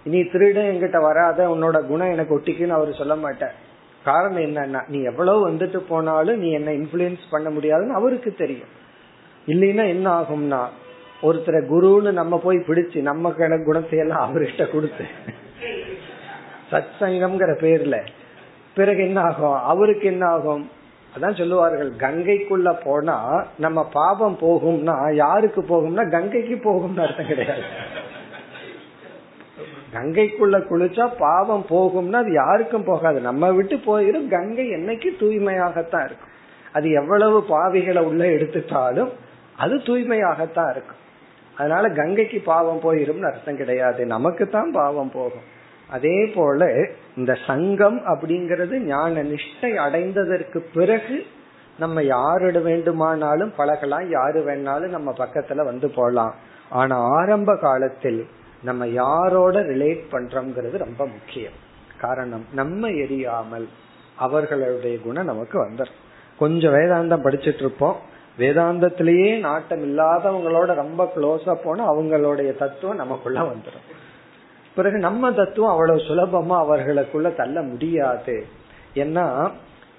Speaker 1: நீ திருடன் என்கிட்ட வராத உன்னோட குணம் எனக்கு ஒட்டிக்குன்னு அவர் சொல்ல மாட்டார். காரணம் என்னன்னா நீ எவ்வளவு வந்துட்டு போனாலும் நீ என்ன இன்ஃபுளுயன்ஸ் பண்ண முடியாதுன்னு அவருக்கு தெரியும். இல்லைன்னா என்ன ஆகும்னா ஒருத்தரை குருன்னு நம்ம போய் பிடிச்சு நம்ம குணத்தை எல்லாம் அவர்கிட்ட கொடுத்து. சத் சங்கம்ங்கிற பேர்ல. பிறகு என்ன ஆகும்? அவருக்கு என்ன ஆகும்? அதான் சொல்லுவார்கள் கங்கைக்குள்ள போனா நம்ம பாபம் போகும்னா யாருக்கு போகும்னா கங்கைக்கு போகும்னு அர்த்தம் கிடையாது. கங்கைக்குள்ள குளிச்சா பாவம் போகும்னா அது யாருக்கும் போகாது. நம்ம விட்டு போயிடும் கங்கை என்னைக்கு தூய்மையாகத்தான் இருக்கும். அது எவ்வளவு பாவிகளை உள்ள எடுத்துட்டாலும் அது தூய்மையாகத்தான் இருக்கும். அதனால கங்கைக்கு பாவம் போயிரும்னு அர்த்தம் கிடையாது. நமக்கு தான் பாவம் போகும். அதே போல இந்த சங்கம் அப்படிங்கிறது ஞான நிஷ்டை அடைந்ததற்கு பிறகு நம்ம யாரிட வேண்டுமானாலும் பழகலாம். யாரு வேணாலும் நம்ம பக்கத்துல வந்து போலாம். ஆனா ஆரம்ப காலத்தில் நம்ம யாரோட ரிலேட் பண்றோம்ங்கிறது ரொம்ப முக்கியம். காரணம் நம்ம எரியாமல் அவர்களுடைய குணம் நமக்கு வந்துடும் கொஞ்சம் வேதாந்தம் படிச்சிட்டு இருப்போம். வேதாந்தத்திலேயே நாட்டம் இல்லாதவங்களோட ரொம்ப க்ளோஸா போனா அவங்களுடைய தத்துவம் நமக்குள்ள வந்துடும் பிறகு நம்ம தத்துவம் அவ்வளவு சுலபமா அவர்களுக்குள்ள தள்ள முடியாது. ஏன்னா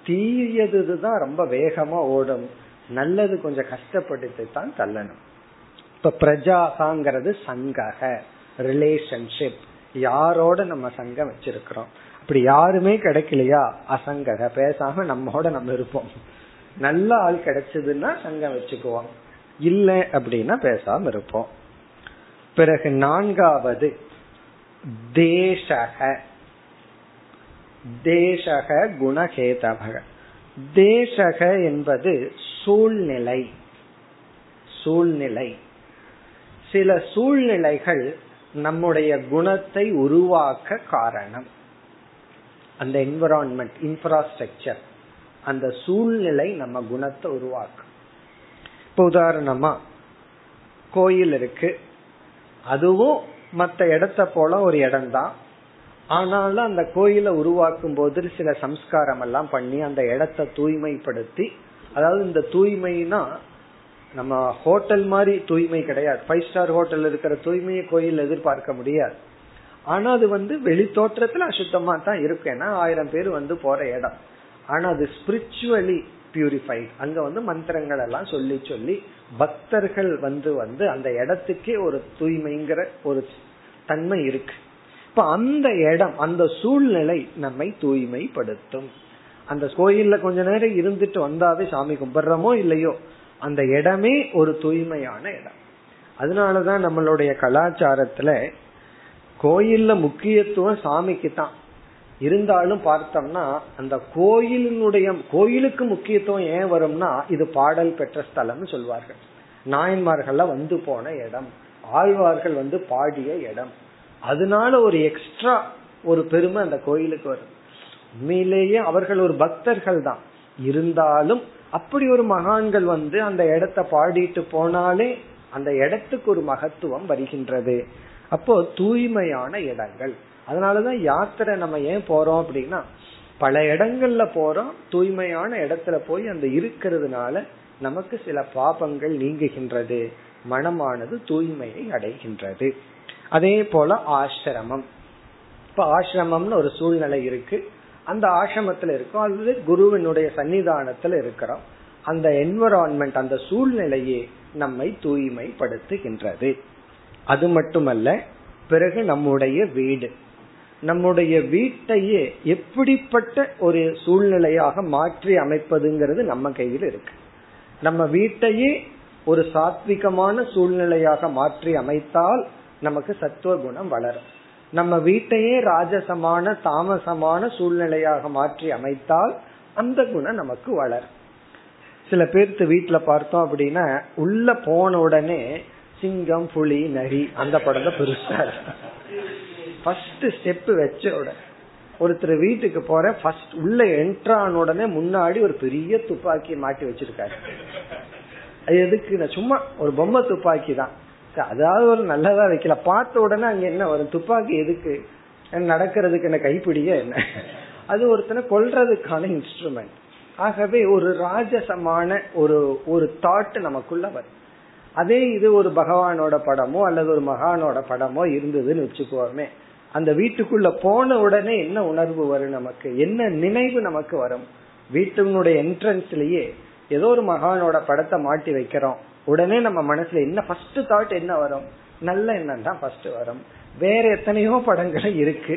Speaker 1: தீயதுதான் ரொம்ப வேகமா ஓடும். நல்லது கொஞ்சம் கஷ்டப்பட்டு தான் தள்ளணும். இப்ப பிரஜாகாங்கிறது சங்கக. ரிலேஷன்ஷிப் யாரோட நம்ம சங்கம் வச்சிருக்கிறோம்? அப்படி யாருமே கிடைக்கலையா? அசங்கக பேசாம நம்மோட நம்ம இருப்போம். நல்ல ஆள் கிடைச்சதுன்னா சங்கம் வச்சுக்குவோம். இல்லை அப்படின்னா பேசாம இருப்போம். பிறகு நான்காவது தேசக. தேசக குணகேதவக தேசக என்பது சூழ்நிலை. சூழ்நிலை. சில சூழ்நிலைகள் நம்முடைய குணத்தை உருவாக்க காரணம். அந்த என்விரான்மெண்ட் இன்ஃப்ராஸ்ட்ரக்சர் அந்த சூழ்நிலை நம்ம குணத்தை உருவாக்கும். இப்ப உதாரணமா கோயில் இருக்கு. அதுவும் மற்ற இடத்த போல ஒரு இடம் தான் ஆனாலும் அந்த கோயிலை உருவாக்கும் போது சில சம்ஸ்காரம் எல்லாம் பண்ணி அந்த இடத்த தூய்மைப்படுத்தி அதாவது இந்த தூய்மைனா நம்ம ஹோட்டல் மாதிரி தூய்மை கிடையாது. ஃபைவ் ஸ்டார் ஹோட்டல் இருக்கிற தூய்மையை கோயில் எதிர்பார்க்க முடியாது. ஆனா அது வந்து வெளி தோற்றத்துல அசுத்தமா தான் இருக்கும் ஏன்னா ஆயிரம் பேர் வந்து போற இடம். ஆனா அது ஸ்பிரிச்சுவலி பியூரிஃபைட் அங்க வந்து மந்திரங்கள் எல்லாம் சொல்லி சொல்லி பக்தர்கள் வந்து வந்து அந்த இடத்துக்கே ஒரு தூய்மைங்கிற ஒரு தன்மை இருக்கு. இப்ப அந்த இடம் அந்த சூழ்நிலை நம்மை தூய்மைப்படுத்தும். அந்த கோயில்ல கொஞ்ச நேரம் இருந்துட்டு வந்தாவே சாமி கும்பிடுறோமோ இல்லையோ அந்த இடமே ஒரு தூய்மையான இடம். அதனாலதான் நம்மளுடைய கலாச்சாரத்துல கோயில்ல முக்கியத்துவம் சாமிக்கு தான். இருந்தாலும் பார்த்தோம்னா அந்த கோயிலினுடைய கோயிலுக்கு முக்கியத்துவம் ஏன் வரும்னா இது பாடல் பெற்ற ஸ்தலம்னு சொல்வார்கள். நாயன்மார்கள்லாம் வந்து போன இடம் ஆழ்வார்கள் வந்து பாடிய இடம். அதனால ஒரு எக்ஸ்ட்ரா ஒரு பெருமை அந்த கோயிலுக்கு வரும். உண்மையிலேயே அவர்கள் ஒரு பக்தர்கள் தான். இருந்தாலும் அப்படி ஒரு மகான்கள் வந்து அந்த இடத்த பாடிட்டு போனாலே அந்த இடத்துக்கு ஒரு மகத்துவம் வருகின்றது. அப்போ தூய்மையான இடங்கள். அதனாலதான் யாத்திரை நம்ம ஏன் போறோம் அப்படின்னா பல இடங்கள்ல போறோம் தூய்மையான இடத்துல போய் அந்த இருக்கிறதுனால நமக்கு சில பாபங்கள் நீங்குகின்றது. மனமானது தூய்மையை அடைகின்றது. அதே போல ஆசிரமம். இப்ப ஆசிரமம்னு ஒரு சூழ்நிலை இருக்கு. அந்த ஆசிரமத்துல இருக்கோம். அல்லது குருவினுடைய சன்னிதானத்துல இருக்கிறோம். அந்த என்வரான்மெண்ட் அந்த சூழ்நிலையே நம்மை தூய்மைப்படுத்துகின்றது. அது மட்டுமல்ல பிறகு நம்முடைய வீடு. நம்முடைய வீட்டையே எப்படிப்பட்ட ஒரு சூழ்நிலையாக மாற்றி அமைப்பதுங்கிறது நம்ம கையில் இருக்கு. நம்ம வீட்டையே ஒரு சாத்விகமான சூழ்நிலையாக மாற்றி அமைத்தால் நமக்கு சத்துவ குணம் வளரும். நம்ம வீட்டையே ராஜசமான தாமசமான சூழ்நிலையாக மாற்றி அமைத்தால் அந்த குணம் நமக்கு வளரும். சில பேர்த்து வீட்டுல பார்த்தோம் அப்படின்னா உள்ள போன உடனே சிங்கம் புலி நரி அந்த படம் தான் பெருசா ஃபர்ஸ்ட் ஸ்டெப் வச்ச உடனே. ஒருத்தர் வீட்டுக்கு போற ஃபர்ஸ்ட் உள்ள என்ட்ரான உடனே முன்னாடி ஒரு பெரிய துப்பாக்கி மாட்டி வச்சிருக்காரு. அது எதுக்கு சும்மா ஒரு பொம்மை துப்பாக்கி தான் அதாவது ஒரு நல்லதா வைக்கல. பார்த்த உடனே அங்க என்ன வரும்? துப்பாக்கி எதுக்கு? நடக்கிறதுக்கு என்ன கைப்பிடிய என்ன? அது ஒருத்தனை கொல்றதுக்கான இன்ஸ்ட்ருமெண்ட் ஆகவே ஒரு ராஜசமான ஒரு ஒரு தாட் நமக்குள்ள வரும். அதே இது ஒரு பகவானோட படமோ அல்லது ஒரு மகானோட படமோ இருந்ததுன்னு வச்சுக்கோமே. அந்த வீட்டுக்குள்ள போன உடனே என்ன உணர்வு வரும் நமக்கு? என்ன நினைவு நமக்கு வரும்? வீட்டினுடைய என்ட்ரன்ஸ்லயே ஏதோ ஒரு மகானோட படத்தை மாட்டி வைக்கிறோம். உடனே நம்ம மனசுல என்ன ஃபர்ஸ்ட் தாட் என்ன வரும்? நல்ல எண்ணம் தான் ஃபர்ஸ்ட் வரும். வேற எத்தனையோ படங்கள் இருக்கு.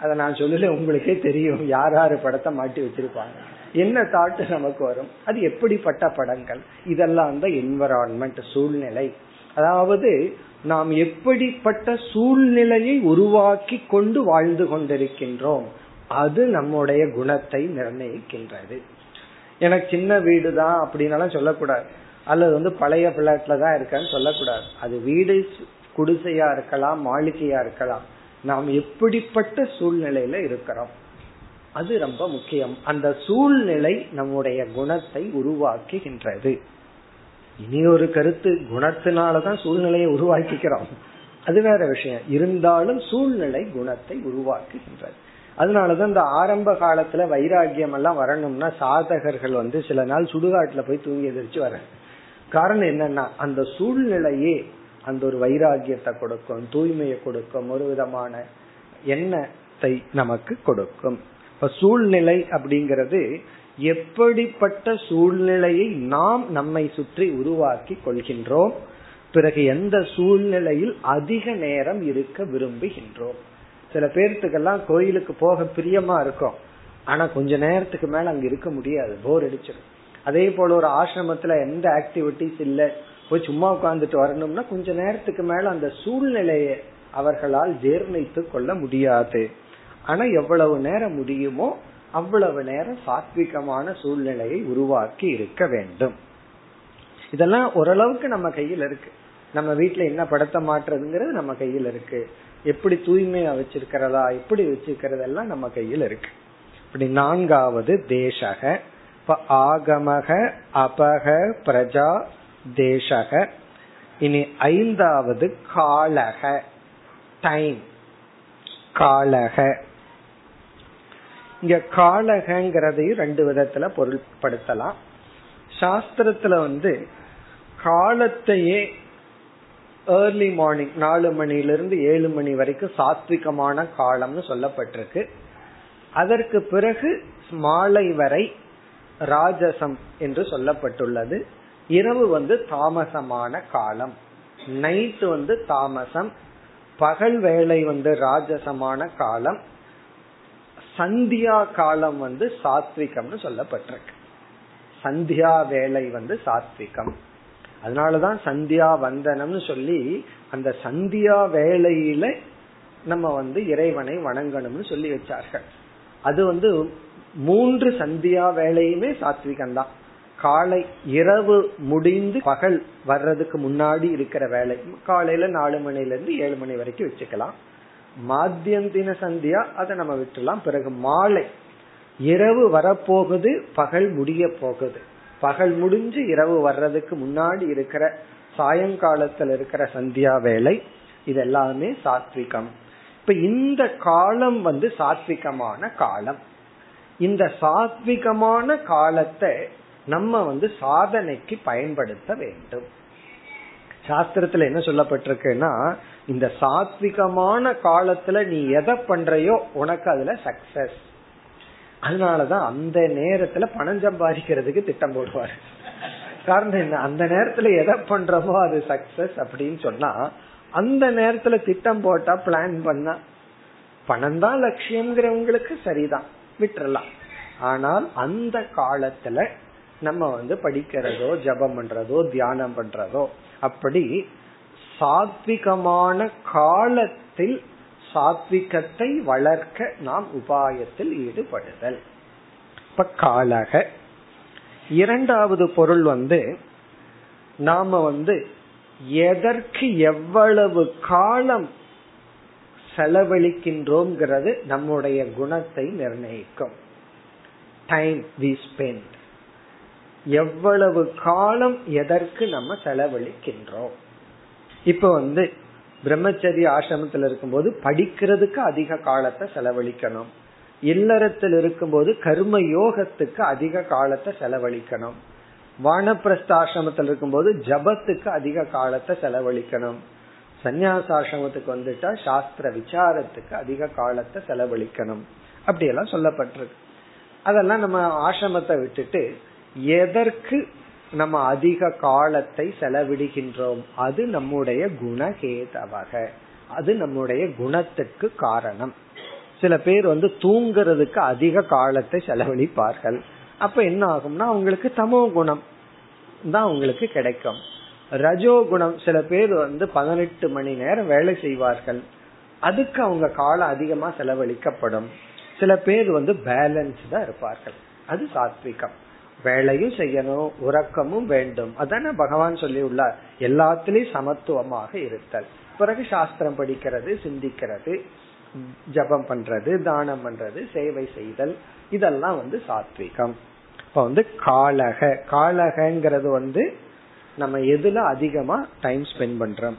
Speaker 1: அதை நான் சொல்லல உங்களுக்கே தெரியும். யார் யாரு படத்தை மாட்டி வச்சிருப்பாங்க. என்ன தாட்டு நமக்கு வரும்? அது எப்படிப்பட்ட படங்கள்? இதெல்லாம் தான் என்வரான்மெண்ட் சூழ்நிலை. அதாவது நாம் எப்படிப்பட்ட சூழ்நிலையை உருவாக்கி கொண்டு வாழ்ந்து கொண்டிருக்கின்றோம்? அது நம்முடைய குணத்தை நிர்ணயிக்கின்றது. எனக்கு சின்ன வீடு தான் அப்படின்னாலும் சொல்லக்கூடாது. அல்லது வந்து பழைய பிளாட்ல தான் இருக்கேன்னு சொல்லக்கூடாது. அது வீடு குடிசையா இருக்கலாம் மாளிகையா இருக்கலாம். நாம் எப்படிப்பட்ட சூழ்நிலையில இருக்கிறோம்? அது ரொம்ப முக்கியம். அந்த சூழ்நிலை நம்முடைய குணத்தை உருவாக்குகின்றது. இனி ஒரு கருத்து குணத்தினாலதான் சூழ்நிலையை உருவாக்கிக்கிறோம். அது வேற விஷயம். இருந்தாலும் சூழ்நிலை குணத்தை உருவாக்குகின்றது. அதனாலதான் இந்த ஆரம்ப காலத்துல வைராகியம் எல்லாம் வரணும்னா சாதகர்கள் வந்து சில நாள் சுடுகாட்டுல போய் தூங்கி எதிர்த்து வர காரணம் என்னன்னா அந்த சூழ்நிலையே அந்த ஒரு வைராகியத்தை கொடுக்கும் தூய்மையை கொடுக்கும் ஒரு விதமான எண்ணத்தை நமக்கு கொடுக்கும். இப்ப சூழ்நிலை அப்படிங்கிறது எப்படிப்பட்ட சூழ்நிலையை நாம் நம்மை சுற்றி உருவாக்கி கொள்கின்றோம் பிறகு எந்த சூழ்நிலையில் அதிக நேரம் இருக்க விரும்புகின்றோம். சில பேர்த்துக்கெல்லாம் கோயிலுக்கு போக பிரியமா இருக்கும். ஆனா கொஞ்ச நேரத்துக்கு மேல அங்க இருக்க முடியாது போர் அடிச்சிடும் அதே போல ஒரு ஆசிரமத்துல எந்த ஆக்டிவிட்டிஸ் இல்ல. போய் சும்மா உட்காந்துட்டு வரணும்னா கொஞ்ச நேரத்துக்கு மேல அந்த சூழ்நிலையை அவர்களால் ஜீர்ணித்து கொள்ள முடியாது. ஆனா எவ்வளவு நேரம் முடியுமோ அவ்வளவு நேரம் சாத்விகமான சூழ்நிலையை உருவாக்கி இருக்க வேண்டும். இதெல்லாம் ஓரளவுக்கு நம்ம கையில் இருக்கு. நம்ம வீட்டுல என்ன படுத்த மாட்டுறதுங்கிறது நம்ம கையில் இருக்கு. எப்படி தூய்மையா வச்சிருக்கிறதா எப்படி வச்சிருக்கிறதெல்லாம் நம்ம கையில் இருக்கு. இப்படி நான்காவது தேசக. இப்ப ஆகமக அபக பிரஜா தேசக. இனி ஐந்தாவது காலக. டைம் காலக. இங்க காலகங்கிறதையும் ரெண்டு விதத்துல பொருட்படுத்தலாம் சாஸ்திரத்துல வந்து காலத்தையே ஏர்லி மார்னிங் நாலு மணிலிருந்து ஏழு மணி வரைக்கும் சாத்விகமான காலம்னு சொல்லப்பட்டிருக்கு. அதற்கு பிறகு மாலை வரை ராஜசம் என்று சொல்லப்பட்டுள்ளது. இரவு வந்து தாமசமான காலம். நைட் வந்து தாமசம். பகல் வேலை வந்து ராஜசமான காலம். சந்தியா காலம் வந்து சாத்விகம்னு சொல்லப்பட்டிருக்கு. சந்தியா வேலை வந்து சாத்விகம். அதனாலதான் சந்தியா வந்தனம்னு சொல்லி அந்த சந்தியா வேலையில நம்ம வந்து இறைவனை வணங்கணும்னு சொல்லி வச்சார்கள். அது வந்து மூன்று சந்தியா வேலையுமே சாத்விகம் தான் காலை இரவு முடிந்து பகல் வர்றதுக்கு முன்னாடி இருக்கிற வேலை. காலையில நாலு மணில இருந்து ஏழு மணி வரைக்கும் வச்சுக்கலாம். மாத்தியந்தின சந்தியா அதை நம்ம விட்டுலாம் பிறகு மாலை. இரவு வரப்போகுது பகல் முடிய போகுது பகல் முடிஞ்சு இரவு வர்றதுக்கு முன்னாடி இருக்கிற சாயங்காலத்தில் இருக்கிற சந்தியா வேலை. இதெல்லாமே சாத்விகம். இப்ப இந்த காலம் வந்து சாத்விகமான காலம். இந்த சாத்விகமான காலத்தை நம்ம வந்து சாதனைக்கு பயன்படுத்த வேண்டும். சாஸ்திரத்துல என்ன சொல்லப்பட்டிருக்குன்னா இந்த சாத்விகமான காலத்துல நீ எதை பண்றையோ உனக்கு அதுல சக்சஸ் அதனாலதான் அந்த நேரத்துல பணம் சம்பாதிக்கிறதுக்கு திட்டம் போடுவார். காரணம் என்ன? அந்த நேரத்துல எதை பண்றோமோ அது சக்சஸ் அப்படின்னு சொன்னா அந்த நேரத்துல திட்டம் போட்டா பிளான் பண்ணா. பணம் தான் லட்சியம்ங்கிறவங்களுக்கு சரிதான். விட்டுறலாம். ஆனால் அந்த காலத்துல நம்ம வந்து படிக்கிறதோ ஜபம் பண்றதோ தியானம் பண்றதோ அப்படி சாத்விகமான காலத்தில் சாத்விகத்தை வளர்க்க நாம் உபாயத்தில் ஈடுபடுதல். இப்ப காலக. இரண்டாவது பொருள் வந்து நாம வந்து எதற்கு எவ்வளவு காலம் செலவழிக்கின்றோம்ங்கிறது நம்முடைய குணத்தை நிர்ணயிக்கும். டைம் வி ஸ்பெண்ட் எவ்வளவு காலம் எதற்கு நம்ம செலவழிக்கின்றோம். இப்ப வந்து பிரம்மச்சரிய ஆசிரமத்தில் இருக்கும்போது படிக்கிறதுக்கு அதிக காலத்தை செலவழிக்கணும். இல்லறத்தில் இருக்கும்போது கர்ம யோகத்துக்கு அதிக காலத்தை செலவழிக்கணும். வானப்பிரஸ்தாசிரமத்தில் இருக்கும்போது ஜபத்துக்கு அதிக காலத்தை செலவழிக்கணும். சந்நியாசாசிரமத்துக்கு வந்துட்டா சாஸ்திர விசாரத்துக்கு அதிக காலத்தை செலவழிக்கணும். அப்படியெல்லாம் சொல்லப்பட்டிருக்கு. அதெல்லாம் நம்ம ஆசிரமத்தை விட்டுட்டு எதற்கு நம்ம அதிக காலத்தை செலவிடுகின்றோம்? அது நம்முடைய குணகேதவக. அது நம்முடைய குணத்துக்கு காரணம். சில பேர் வந்து தூங்குறதுக்கு அதிக காலத்தை செலவழிப்பார்கள். அப்ப என்ன ஆகும்னா அவங்களுக்கு தமோ குணம் தான் அவங்களுக்கு கிடைக்கும். ரஜோ குணம் சில பேர் வந்து பதினெட்டு மணி நேரம் வேலை செய்வார்கள். அதுக்கு அவங்க காலம் அதிகமா செலவழிக்கப்படும். சில பேர் வந்து பேலன்ஸ்டா இருப்பார்கள். அது சாத்விகம். வேலையும் செய்யணும் உறக்கமும் வேண்டும். அதான பகவான் சொல்லி உள்ளார் எல்லாத்திலையும் சமத்துவமாக இருத்தல். பிறகு சாஸ்திரம் படிக்கிறது சிந்திக்கிறது ஜபம் பண்றது தானம் பண்றது சேவை செய்தல். இதெல்லாம் வந்து சாத்விகம். இப்ப வந்து காலக. காலகங்கிறது வந்து நம்ம எதுல அதிகமா டைம் ஸ்பெண்ட் பண்றோம்?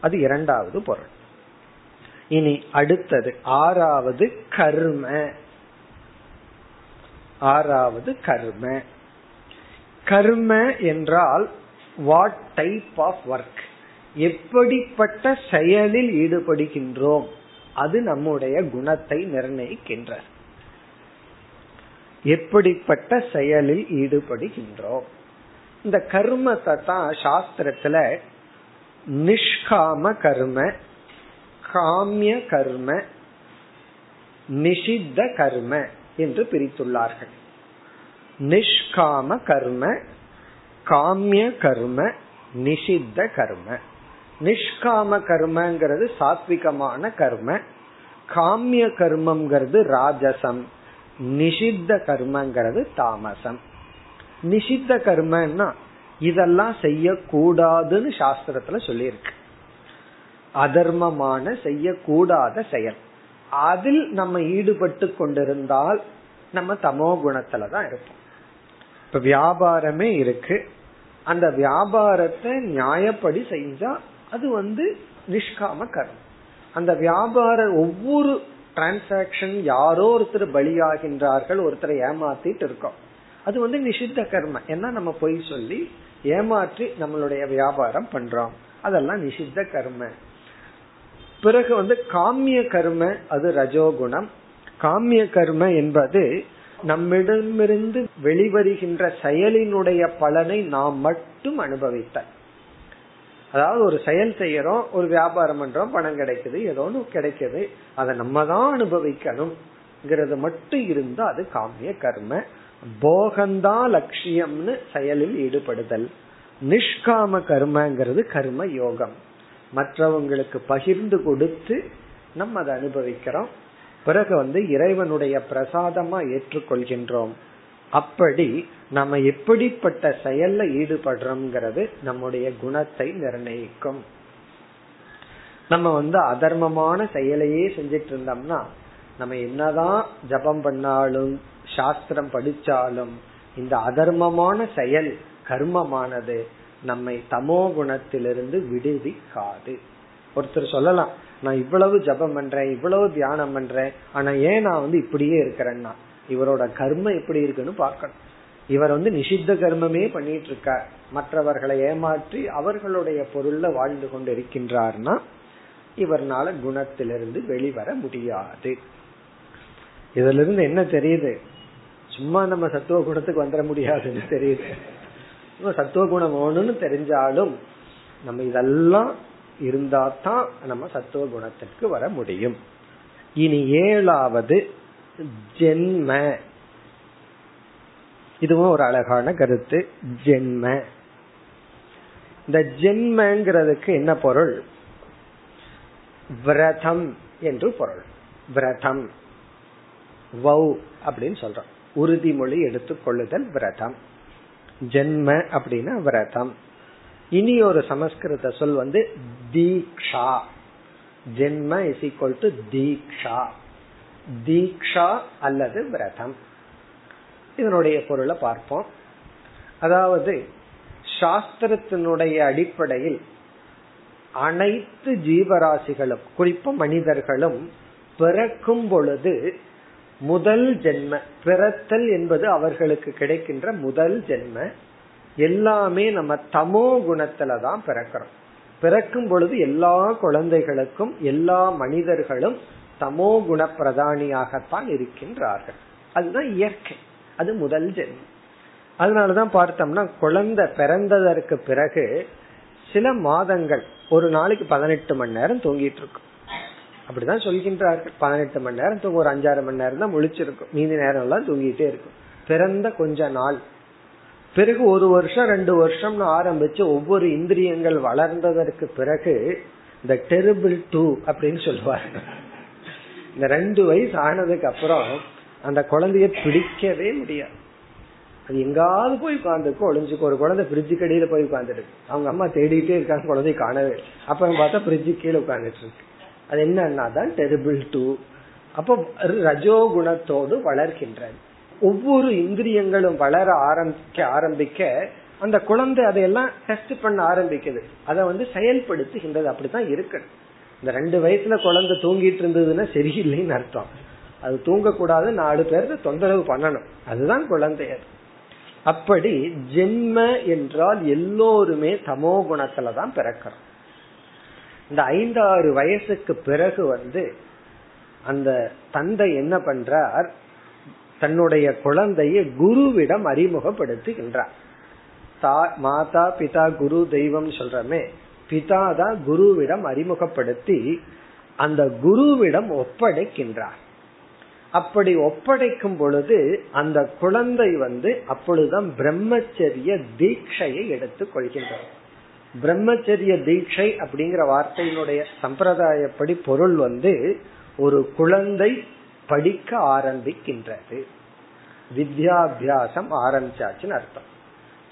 Speaker 1: அது இரண்டாவது பொருள். இனி அடுத்தது ஆறாவது கர்ம. ஆறாவது கர்ம. கர்ம என்றால் வாட் டைப் ஆஃப் ஒர்க் எப்படிப்பட்ட செயலில் ஈடுபடுகின்றோம்? அது நம்முடைய குணத்தை நிர்ணயிக்கின்ற எப்படிப்பட்ட செயலில் ஈடுபடுகின்றோம்? இந்த கர்மத்தை தான் சாஸ்திரத்துல நிஷ்காம கர்ம காமிய கர்ம நிஷித்த கர்ம என்று பிரித்துள்ளார்கள். நிஷ்காம கர்ம காமிய கர்ம நிஷித்த கர்ம. நிஷ்காம கர்மங்கிறது சாத்விகமான கர்ம காமிய கர்மம்ங்கிறது ராஜசம் நிஷித்த கர்மங்கிறது தாமசம். நிஷித்த கர்மன்னா இதெல்லாம் செய்யக்கூடாதுன்னு சாஸ்திரத்துல சொல்லியிருக்கு. அதர்மமான செய்யக்கூடாத செயல். அதில் நம்ம ஈடுபட்டு கொண்டிருந்தால் நம்ம தமோ குணத்துல தான் இருப்போம். இப்ப வியாபாரமே இருக்கு. அந்த வியாபாரத்தை நியாயப்படி செஞ்சா அது வந்து நிஷ்காம கர்மம். அந்த வியாபார ஒவ்வொரு டிரான்சாக்சன் யாரோ ஒருத்தர் பலியாகின்றார்கள் ஒருத்தரை ஏமாத்திட்டு இருக்கோம். அது வந்து நிஷித்த கர்ம. ஏன்னா நம்ம பொய் சொல்லி ஏமாற்றி நம்மளுடைய வியாபாரம் பண்றோம். அதெல்லாம் நிஷித்த கர்ம. பிறகு வந்து காமிய கர்ம அது ரஜோகுணம். காமிய கர்ம என்பது நம்மிடமிருந்து வெளிவருகின்ற செயலினுடைய பலனை நாம் மட்டும் அனுபவித்த அதாவது ஒரு செயல் செய்யறோம் ஒரு வியாபாரம் பண்றோம் பணம் கிடைக்குது ஏதோ ஒன்று கிடைக்குது. அதை நம்ம தான் அனுபவிக்கணும் மட்டும் இருந்தா அது காமிய கர்ம. போகந்தா லட்சியம்னு செயலில் ஈடுபடுதல். நிஷ்காம கர்மங்கிறது கர்ம யோகம். மற்றவங்களுக்கு பகிர்ந்து கொடுத்து நம்ம அதை அனுபவிக்கிறோம். பிறகு வந்து இறைவனுடைய பிரசாதமா ஏற்றுக்கொள்கின்றோம். அப்படி நம்ம எப்படிப்பட்ட செயல்ல ஈடுபடுறோம்ங்கிறது நம்முடைய குணத்தை நிர்ணயிக்கும். நம்ம வந்து அதர்மமான செயலையே செஞ்சிட்டு இருந்தோம்னா நம்ம என்னதான் ஜபம் பண்ணாலும் சாஸ்திரம் படிச்சாலும் இந்த அதர்மமான செயல் கர்மமானது நம்மை தமோ குணத்திலிருந்து விடுவிக்காது. ஒருத்தர் சொல்லலாம் நான் இவ்வளவு ஜபம் பண்றேன் இவ்வளவு தியானம் பண்றேன் ஆனா ஏன் நான் வந்து இப்படியே இருக்கிறேன்னா? இவரோட கர்மம் எப்படி இருக்குன்னு பார்க்கணும். இவர் வந்து நிஷித்த கர்மமே பண்ணிட்டு இருக்கார் மற்றவர்களை ஏமாற்றி அவர்களுடைய பொருள்ல வாழ்ந்து கொண்டு இருக்கின்றார்னா இவர்னால குணத்திலிருந்து வெளிவர முடியாது. இதுல இருந்து என்ன தெரியுது? சும்மா நம்ம சத்துவ குணத்துக்கு வந்துட முடியாதுன்னு தெரியுது சத்துவ குணம் வேணும்னு தெரிஞ்சாலும் நம்ம இதெல்லாம் இருந்தா தான் நம்ம சத்துவ குணத்திற்கு வர முடியும். இனி ஏழாவது ஜென்ம. இதுவும் ஒரு அழகான கருத்து. ஜென்ம. இந்த ஜென்மங்கிறதுக்கு என்ன பொருள்? விரதம் என்று பொருள். விரதம். வௌ அப்படின்னு சொல்றோம். உறுதிமொழி எடுத்துக்கொள்ளுதல் விரதம். ஜென்ம அப்படின்னா விரதம். இனி ஒரு சமஸ்கிருத சொல் வந்து தீக்ஷா. ஜென்ம இஸ் ஈக்வல் டு தீக்ஷா. தீக்ஷா அல்லது விரதம். இதனுடைய பொருளை பார்ப்போம். அதாவது சாஸ்திரத்தினுடைய அடிப்படையில் அனைத்து ஜீவராசிகளும் குறிப்பு மனிதர்களும் பிறக்கும் பொழுது முதல் ஜென்ம. பிறத்தல் என்பது அவர்களுக்கு கிடைக்கின்ற முதல் ஜென்ம. எல்லாமே நம்ம தமோ குணத்துல தான் பிறக்கிறோம். பிறக்கும் பொழுது எல்லா குழந்தைகளுக்கும் எல்லா மனிதர்களும் தமோ குண பிரதானியாகத்தான் இருக்கின்றார்கள். அதுதான் இயற்கை. அது முதல் ஜென்மம். அதனாலதான் பார்த்தோம்னா குழந்தை பிறந்ததற்கு பிறகு சில மாதங்கள் ஒரு நாளைக்கு பதினெட்டு மணி நேரம் தூங்கிட்டு இருக்கும். அப்படிதான் சொல்கின்றார்கள் பதினெட்டு மணி நேரம் தூங்க ஒரு அஞ்சாறு மணி நேரம் தான் முழிச்சிருக்கும். மீதி நேரம் எல்லாம் தூங்கிட்டே இருக்கும். பிறந்த கொஞ்ச நாள். பிறகு ஒரு வருஷம் ரெண்டு வருஷம்னு ஆரம்பிச்சு ஒவ்வொரு இந்திரியங்கள் வளர்ந்ததற்கு பிறகு இந்த டெரிபிள் டூ அப்படின்னு சொல்லுவாங்க இந்த ரெண்டு வயசு ஆனதுக்கு அப்புறம் அந்த குழந்தைய பிடிக்கவே முடியாது. அது எங்காவது போய் உட்காந்துருக்கும் ஒளிஞ்சுக்கும் ஒரு குழந்தை பிரிட்ஜு கடியில போய் உட்காந்துருக்கு அவங்க அம்மா தேடிட்டே இருக்காங்க. குழந்தைய காணவே அப்புறம் பார்த்தா பிரிட்ஜு கீழே உட்காந்துட்டு இருக்கு. அது என்னன்னா தான் டெரிபிள் டூ அப்போ ரஜோ குணத்தோடு வளர்க்கின்றது ஒவ்வொரு இந்திரியங்களும் வளர ஆரம்பிக்க ஆரம்பிக்க அந்த குழந்தை அதையெல்லாம் டெஸ்ட் பண்ண ஆரம்பிக்குது. அதை வந்து செயல்படுத்துகின்றது. அப்படித்தான் இருக்கு இந்த ரெண்டு வயசுல குழந்தை தூங்கிட்டு இருந்ததுன்னா சரியில்லைன்னு அர்த்தம். அது தூங்கக்கூடாது நாலு பேருக்கு தொந்தரவு பண்ணணும். அதுதான் குழந்தை அப்படி ஜென்ம என்றால் எல்லோருமே தமோ குணத்துலதான் பிறக்கிறோம். இந்த ஐந்தாறு வயசுக்கு பிறகு வந்து அந்த தந்தை என்ன பண்றார்? தன்னுடைய குழந்தையை குருவிடம் அறிமுகப்படுத்துகின்றார். தா மாதா பிதா குரு தெய்வம் சொல்றமே. பிதா தான் குருவிடம் அறிமுகப்படுத்தி அந்த குருவிடம் ஒப்படைக்கின்றார். அப்படி ஒப்படைக்கும் பொழுது அந்த குழந்தை வந்து அப்பொழுதுதான் பிரம்மச்சரிய தீட்சையை எடுத்துக் கொள்கின்றார் பிரம்மச்சரிய தீட்சை அப்படிங்கிற வார்த்தையினுடைய சம்பிரதாயப்படி பொருள் வந்து ஒரு குழந்தை படிக்க ஆரம்பிக்கின்றது. வித்யாபியாசம் ஆரம்பிச்சாச்சுன்னு அர்த்தம்.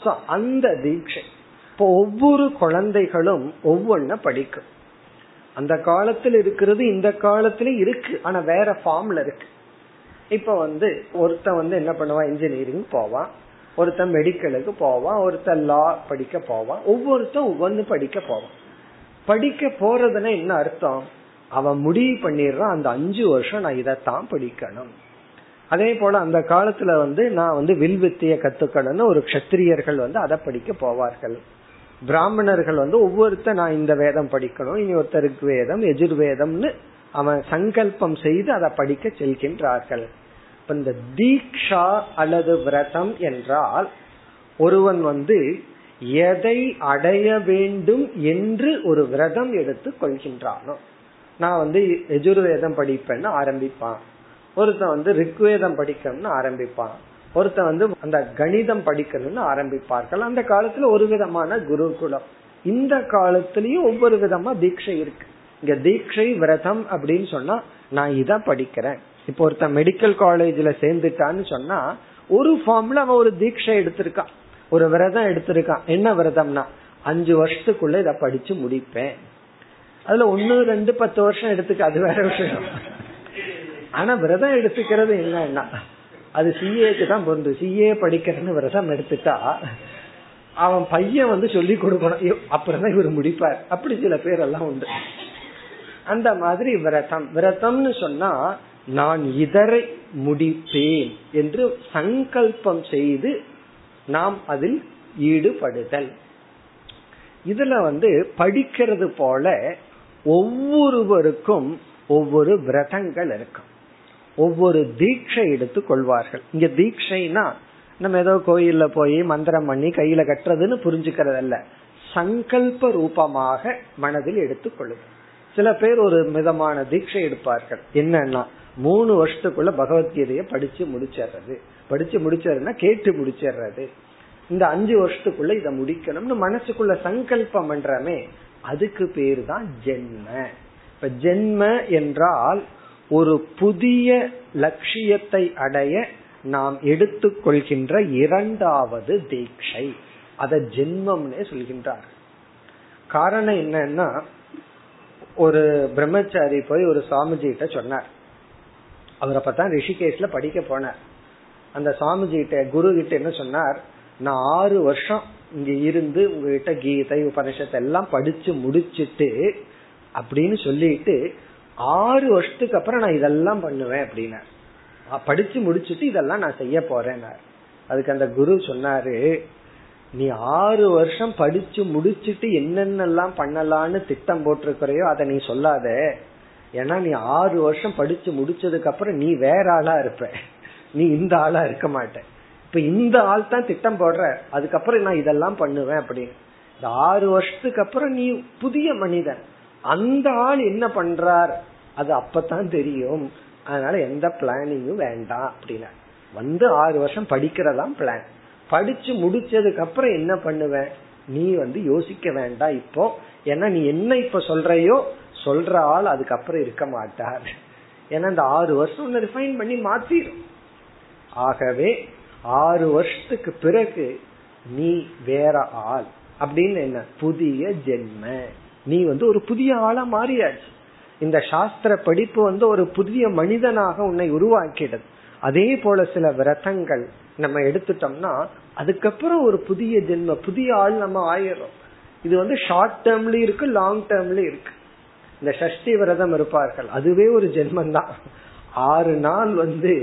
Speaker 1: சோ அந்த தீட்சை. இப்போ ஒவ்வொரு குழந்தைகளும் ஒவ்வொன்ன படிக்கும். அந்த காலத்தில் இருக்கிறது இந்த காலத்திலயும் இருக்கு. ஆனா வேற ஃபார்ம்ல இருக்கு. இப்ப வந்து ஒருத்தன் வந்து என்ன பண்ணுவான்? இன்ஜினியரிங் போவான். ஒருத்தன் மெடிக்கலுக்கு போவான் ஒருத்தன் லா படிக்க போவான் ஒவ்வொருத்தன் ஒவ்வொன்னு படிக்க போவான். படிக்க போறதுன்னா என்ன அர்த்தம்? அவன் முடிவு பண்ணிடுறான் அந்த அஞ்சு வருஷம் நான் இதைத்தான் படிக்கணும். அதே போல அந்த காலத்துல வந்து நான் வந்து வில் வித்திய கத்துக்கணும்னு ஒரு கஷத்திரியர்கள் வந்து அதை படிக்க போவார்கள். பிராமணர்கள் வந்து ஒவ்வொருத்த நான் இந்த வேதம் படிக்கணும் இனி ஒருத்தருக்கு வேதம் எஜுர்வேதம்னு அவன் சங்கல்பம் செய்து அதை படிக்க செல்கின்றார்கள். இந்த தீக்ஷா அல்லது விரதம் என்றால் ஒருவன் வந்து எதை அடைய வேண்டும் என்று ஒரு விரதம் எடுத்து கொள்கின்றானோ. நான் வந்து எஜுர்வேதம் படிப்பேன்னு ஆரம்பிப்பான். ஒருத்தன் வந்து ரிக்வேதம் படிக்கணும்னு ஆரம்பிப்பான். ஒருத்தன் வந்து அந்த கணிதம் படிக்கணும்னு ஆரம்பிப்பார்கள். அந்த காலத்துல ஒரு விதமான குருகுலம். இந்த காலத்திலயும் ஒவ்வொரு விதமா தீட்சை இருக்கு. இங்க தீட்சை விரதம் அப்படின்னு சொன்னா நான் இத படிக்கிறேன். இப்போ ஒருத்தன் மெடிக்கல் காலேஜ்ல சேர்ந்துட்டான்னு சொன்னா ஒரு ஃபார்ம்ல அவன் ஒரு தீட்சை எடுத்திருக்கான். ஒரு விரதம் எடுத்திருக்கான். என்ன விரதம்னா அஞ்சு வருஷத்துக்குள்ள இத படிச்சு முடிப்பேன். அதுல ஒன்னு ரெண்டு பத்து வருஷம் எடுத்துக்க அது வேற விஷயம். ஆனா விரதம் எடுத்துக்கிறது என்னன்னா அது சிஏக்கு தான் பொருந்து. சிஏ படிக்கிறேன்னு விரதம் எடுத்துட்டா அவன் பையன் வந்து சொல்லி கொடுக்கணும். அப்புறம் தான் இவர் முடிப்பார். அப்படி சில பேர் எல்லாம் உண்டு. அந்த மாதிரி விரதம். விரதம்னு சொன்னா நான் இதரை முடிப்பேன் என்று சங்கல்பம் செய்து நாம் அதில் ஈடுபடுதல். இதுல வந்து படிக்கிறது போல ஒவ்வொருவருக்கும் ஒவ்வொரு விரதங்கள் இருக்கும். ஒவ்வொரு தீட்சை எடுத்து கொள்வார்கள். இங்க தீட்சைனா நம்ம ஏதோ கோயில்ல போய் மந்திரம் பண்ணி கையில கட்டுறதுன்னு புரிஞ்சுக்கிறது அல்ல சங்கல்ப ரூபமாக மனதில் எடுத்துக்கொள்ளுது சில பேர் ஒரு விதமான தீட்சை எடுப்பார்கள். என்னன்னா மூணு வருஷத்துக்குள்ள பகவத்கீதைய படிச்சு முடிச்சிடுறது. படிச்சு முடிச்சதுன்னா கேட்டு முடிச்சிடுறது. இந்த அஞ்சு வருஷத்துக்குள்ள இதை முடிக்கணும்னு மனசுக்குள்ள சங்கல்பம் பண்றமே அதுக்கு பேரு தான் ஜென்ம. இப்ப ஜென்ம என்றால் ஒரு புதிய லட்சியத்தை அடைய நாம் எடுத்துக்கொள்கின்ற இரண்டாவது தீட்சை. அத ஜென்மம்னே சொல்கின்றார். காரணம் என்னன்னா ஒரு பிரம்மச்சாரி போய் ஒரு சுவாமிஜி கிட்ட சொன்னார். அவரை பார்த்தா ரிஷிகேஷ்ல படிக்க போனார். அந்த சாமிஜி கிட்ட குரு கிட்ட என்ன சொன்னார்? நான் ஆறு வருஷம் இங்க இருந்து உங்ககிட்ட கீதை உபனிஷத்தை எல்லாம் படிச்சு முடிச்சிட்டு அப்படின்னு சொல்லிட்டு ஆறு வருஷத்துக்கு அப்புறம் நான் இதெல்லாம் பண்ணுவேன் அப்படின்னா படிச்சு முடிச்சுட்டு இதெல்லாம் நான் செய்ய போறேன் அதுக்கு அந்த குரு சொன்னாரு நீ ஆறு வருஷம் படிச்சு முடிச்சுட்டு என்னென்னலாம் பண்ணலான்னு திட்டம் போட்டிருக்கிறையோ அதை நீ சொல்லாத. ஏன்னா நீ ஆறு வருஷம் படிச்சு முடிச்சதுக்கு அப்புறம் நீ வேற ஆளா இருப்ப. நீ இந்த ஆளா இருக்க மாட்ட. இப்ப இந்த ஆள் தான் திட்டம் போடுற. அதுக்கப்புறம் நான் இதெல்லாம் பண்ணுவேன் அப்படின்னு. இந்த ஆறு வருஷத்துக்கு அப்புறம் நீ புதிய மனிதன். அந்த ஆள் என்ன பண்றார்? அது அப்பதான் தெரியும். அதனால எந்த பிளானிங்கும் வேண்டாம் அப்படின்னா. வந்து ஆறு வருஷம் படிக்கிறதா பிளான் படிச்சு முடிச்சதுக்கு அப்புறம் என்ன பண்ணுவேன் நீ வந்து யோசிக்க வேண்டாம் இப்போ. ஏன்னா நீ என்ன இப்ப சொல்றையோ சொல்ற ஆள் அதுக்கப்புறம் இருக்க மாட்டார். ஏன்னா இந்த ஆறு வருஷம் ரிஃபைன் பண்ணி மாத்திரும். ஆகவே ஆறு வருஷத்துக்கு பிறகு நீ வேற ஆள். அப்படின்னு என்ன? புதிய ஜென்ம. நீ வந்து ஒரு புதிய ஆளா மாறியாச்சு. இந்த சாஸ்திர படிப்பு வந்து ஒரு புதிய மனிதனாக உன்னை உருவாக்கிடுது அதே போல சில விரதங்கள் நம்ம எடுத்துட்டோம்னா அதுக்கப்புறம் ஒரு புதிய ஜென்ம புதிய ஆள் நம்ம ஆயிரும் இது வந்து ஷார்ட் டேர்ம்லயும் இருக்கு லாங் டேர்ம்லயும் இருக்கு. இந்த சஷ்டி விரதம் இருப்பார்கள். அதுவே ஒரு ஜென்மம் தான் ஆறு நாள் வந்து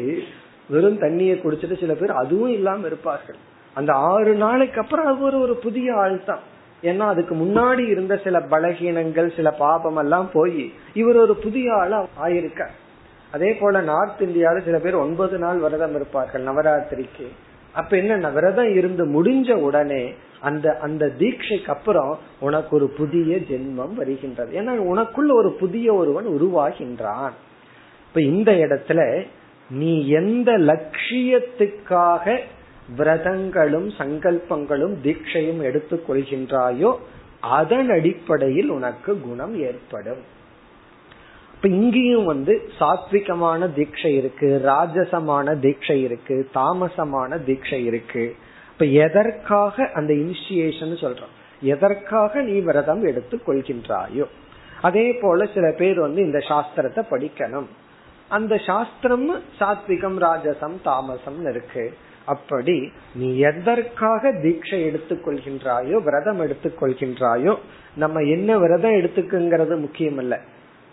Speaker 1: வெறும் தண்ணியை குடிச்சிட்டு சில பேர் அதுவும் இல்லாம இருப்பார்கள். அந்த ஆறு நாளைக்கு அப்புறம் அவர் ஒரு புதிய ஆள் தான் ஏன்னா அதுக்கு முன்னாடி இருந்த சில பலகீனங்கள் சில பாபம் எல்லாம் போய் இவர் ஒரு புதிய ஆளா ஆயிருக்க அதே போல நார்த் இந்தியாவில சில பேர் ஒன்பது நாள் விரதம் இருப்பார்கள் நவராத்திரிக்கு. அப்ப என்ன விரதம் இருந்து முடிஞ்ச உடனே அந்த அந்த தீட்சைக்கு அப்புறம் உனக்கு ஒரு புதிய ஜென்மம் வருகின்றது. ஏன்னா உனக்குள்ள ஒரு புதிய ஒருவன் உருவாகின்றான். இப்ப இந்த இடத்துல நீ எந்த லட்சியத்துக்காக விரதங்களும் சங்கல்பங்களும் தீட்சையும் எடுத்துக் கொள்கின்றாயோ அதன் அடிப்படையில் உனக்கு குணம் ஏற்படும். இப்ப இங்கேயும் வந்து சாத்விகமான தீட்சை இருக்கு ராஜசமான தீட்சை இருக்கு தாமசமான தீட்சை இருக்கு. இப்ப எதற்காக அந்த இனிஷியேஷன் சொல்றோம். எதற்காக நீ விரதம் எடுத்து கொள்கின்றாயோ. அதே போல சில பேர் வந்து இந்த சாஸ்திரத்தை படிக்கணும். அந்த சாஸ்திரம் சாத்விகம் ராஜசம் தாமசம் இருக்கு. அப்படி நீ எதற்காக தீட்சை எடுத்துக்கொள்கின்றாயோ விரதம் எடுத்துக்கொள்கின்றாயோ நம்ம என்ன விரதம் எடுத்துக்குங்கிறது முக்கியம் இல்ல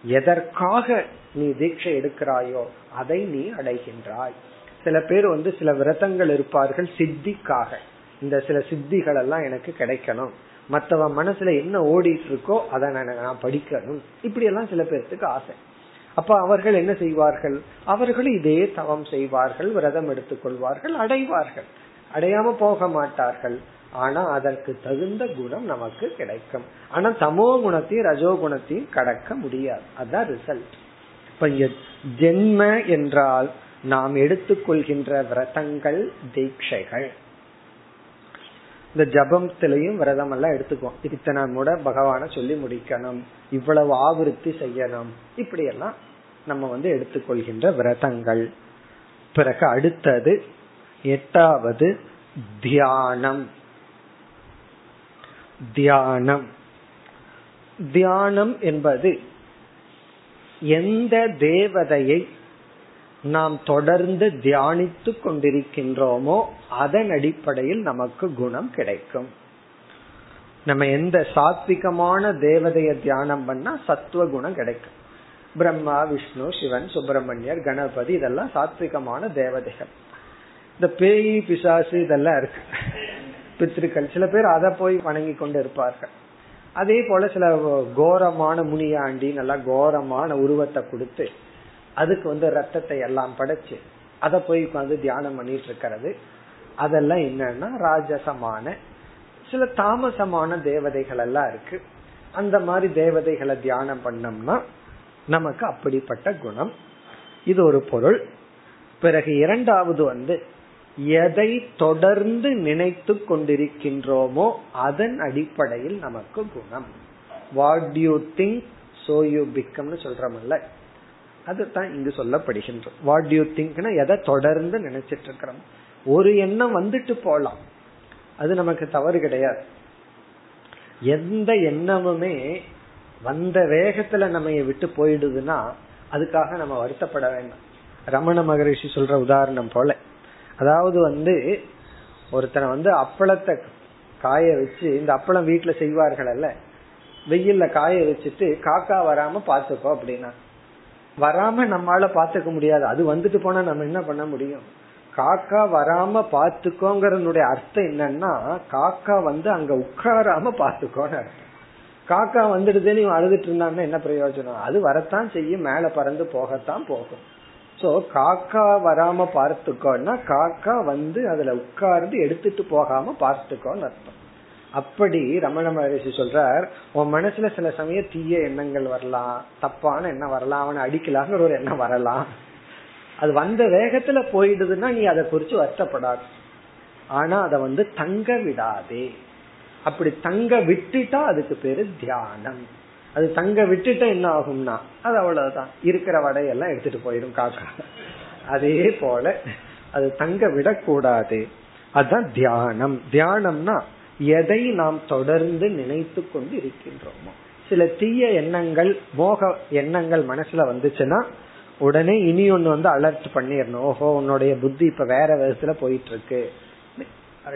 Speaker 1: எதற்காக நீ தீட்சை எடுக்கிறாயோ அதை நீ அடைகின்றாய். சில பேர் வந்து சில விரதங்கள் இருப்பார்கள் சித்திக்காக. இந்த சில சித்திகள் எல்லாம் எனக்கு கிடைக்கணும். மற்றவன் மனசுல என்ன ஓடிட்டு இருக்கோ அதை நான் படிக்கணும். இப்படி எல்லாம் சில பேர்த்துக்கு ஆசை. அப்ப அவர்கள் என்ன செய்வார்கள்? அவர்கள் இதே தவம் செய்வார்கள் விரதம் எடுத்துக்கொள்வார்கள் அடைவார்கள். அடையாம போக மாட்டார்கள். ஆனா அதற்கு தகுந்த குணம் நமக்கு கிடைக்கும். ஆனா தமோ குணத்தையும் ரஜோ குணத்தையும் கடக்க முடியாது. அதான் ரிசல்ட் இப்ப ஜென்ம என்றால் நாம் எடுத்துக்கொள்கின்ற விரதங்கள் தீட்சைகள். இந்த ஜபத்திலையும் விரதம் எல்லாம் எடுத்துக்குவோம். இத்தனை முட பகவான சொல்லி முடிக்கணும். இவ்வளவு ஆவிருத்தி செய்யணும். இப்படி எல்லாம் நம்ம வந்து எடுத்துக்கொள்கின்ற விரதங்கள். பிறகு அடுத்தது எட்டாவது தியானம். தியானம். தியானம் என்பது எந்த தேவதையை நாம் தொடர்ந்து தியானித்து கொண்டிருக்கின்றோமோ அதன் அடிப்படையில் நமக்கு குணம் கிடைக்கும். நம்ம எந்த சாத்விகமான தேவதைய தியானம் பண்ணா சத்துவ குணம் கிடைக்கும். பிரம்மா விஷ்ணு சிவன் சுப்பிரமணியர் கணபதி இதெல்லாம் சாத்விகமான தேவதைகள். இந்த பேய் பிசாசு இதெல்லாம் இருக்கு. பித்திருக்கள் சில பேர் அதை போய் வணங்கி கொண்டு இருப்பார்கள். அதே போல சில கோரமான முனியாண்டி நல்லா கோரமான உருவத்தை கொடுத்து அதுக்கு வந்து ரத்தத்தை எல்லாம் படைச்சு அதை போய் உட்காந்து தியானம் பண்ணிட்டு இருக்கிறது. அதெல்லாம் என்னன்னா ராஜசமான சில தாமசமான தேவதைகள் எல்லாம் இருக்கு. அந்த மாதிரி தேவதைகளை தியானம் பண்ணோம்னா நமக்கு அப்படிப்பட்ட குணம். இது ஒரு பொருள். பிறகு இரண்டாவது வந்து எதை தொடர்ந்து நினைத்து கொண்டிருக்கின்றோமோ அதன் அடிப்படையில் நமக்கு குணம். What you think so you பிக்கம்னு சொல்றோம்ல. அதுதான் இங்கு சொல்லப்படுகின்றோம் வாட் யூ திங்க்னா எதை தொடர்ந்து நினைச்சிட்டு இருக்கிறோம் ஒரு எண்ணம் வந்துட்டு போலாம். அது நமக்கு தவறு கிடையாது. எந்த எண்ணமுமே வந்த வேகத்துல நம்ம விட்டு போயிடுதுன்னா அதுக்காக நம்ம வருத்தப்பட வேண்டாம். ரமண மகரிஷி சொல்ற உதாரணம் போல. அதாவது வந்து ஒருத்தனை வந்து அப்பளத்தை காய வச்சு இந்த அப்பளம் வீட்டுல செய்வார்கள் அல்ல வெயில்ல காய வச்சுட்டு காக்கா வராம பாத்துக்கோ அப்படின்னா வராம நம்மளால பாத்துக்க முடியாது. அது வந்துட்டு போனா நம்ம என்ன பண்ண முடியும்? காக்கா வராம பாத்துக்கோங்கறனுடைய அர்த்தம் என்னன்னா காக்கா வந்து அங்க உட்காராம பாத்துக்கோன்னு அர்த்தம். காக்கா வந்துடுதே நீ அழுதுட்டு இருந்தான்னா என்ன பிரயோஜனம்? அது வரத்தான் செய்யும். மேல பறந்து போகத்தான் போகும். சோ காக்கா வராம பார்த்துக்கோன்னா காக்கா வந்து அதுல உட்கார்ந்து எடுத்துட்டு போகாம பார்த்துக்கோன்னு அர்த்தம். அப்படி ரமண மகரிஷி சொல்றார் உன் மனசுல சில சமயம் தீய எண்ணங்கள் வரலாம் தப்பான எண்ணம் வரலாம் அவனை அடிக்கலாங்கிற ஒரு எண்ணம் வரலாம். அது வந்த வேகத்துல போயிடுதுன்னா நீ அதை குறிச்சு வருத்தப்படாது. ஆனா அதை வந்து தங்க விடாதே. அப்படி தங்க விட்டுட்டா அதுக்கு பேரு தியானம். அது தங்க விட்டுட்டா என்ன ஆகும்னா அது அவ்வளவுதான். இருக்கிற வடையெல்லாம் எடுத்துட்டு போயிடும் காக்கா. அதே போல அது தங்க விடக்கூடாது. அதுதான் தியானம். தியானம்னா எதை நாம் தொடர்ந்து நினைத்து கொண்டு இருக்கின்றோமோ சில தீய எண்ணங்கள் மோக எண்ணங்கள் மனசுல வந்துச்சுன்னா உடனே இனி ஒன்னு வந்து அலர்ட் பண்ணிடணும் ஓஹோ உன்னுடைய புத்தி இப்ப வேற விதத்துல போயிட்டு இருக்கு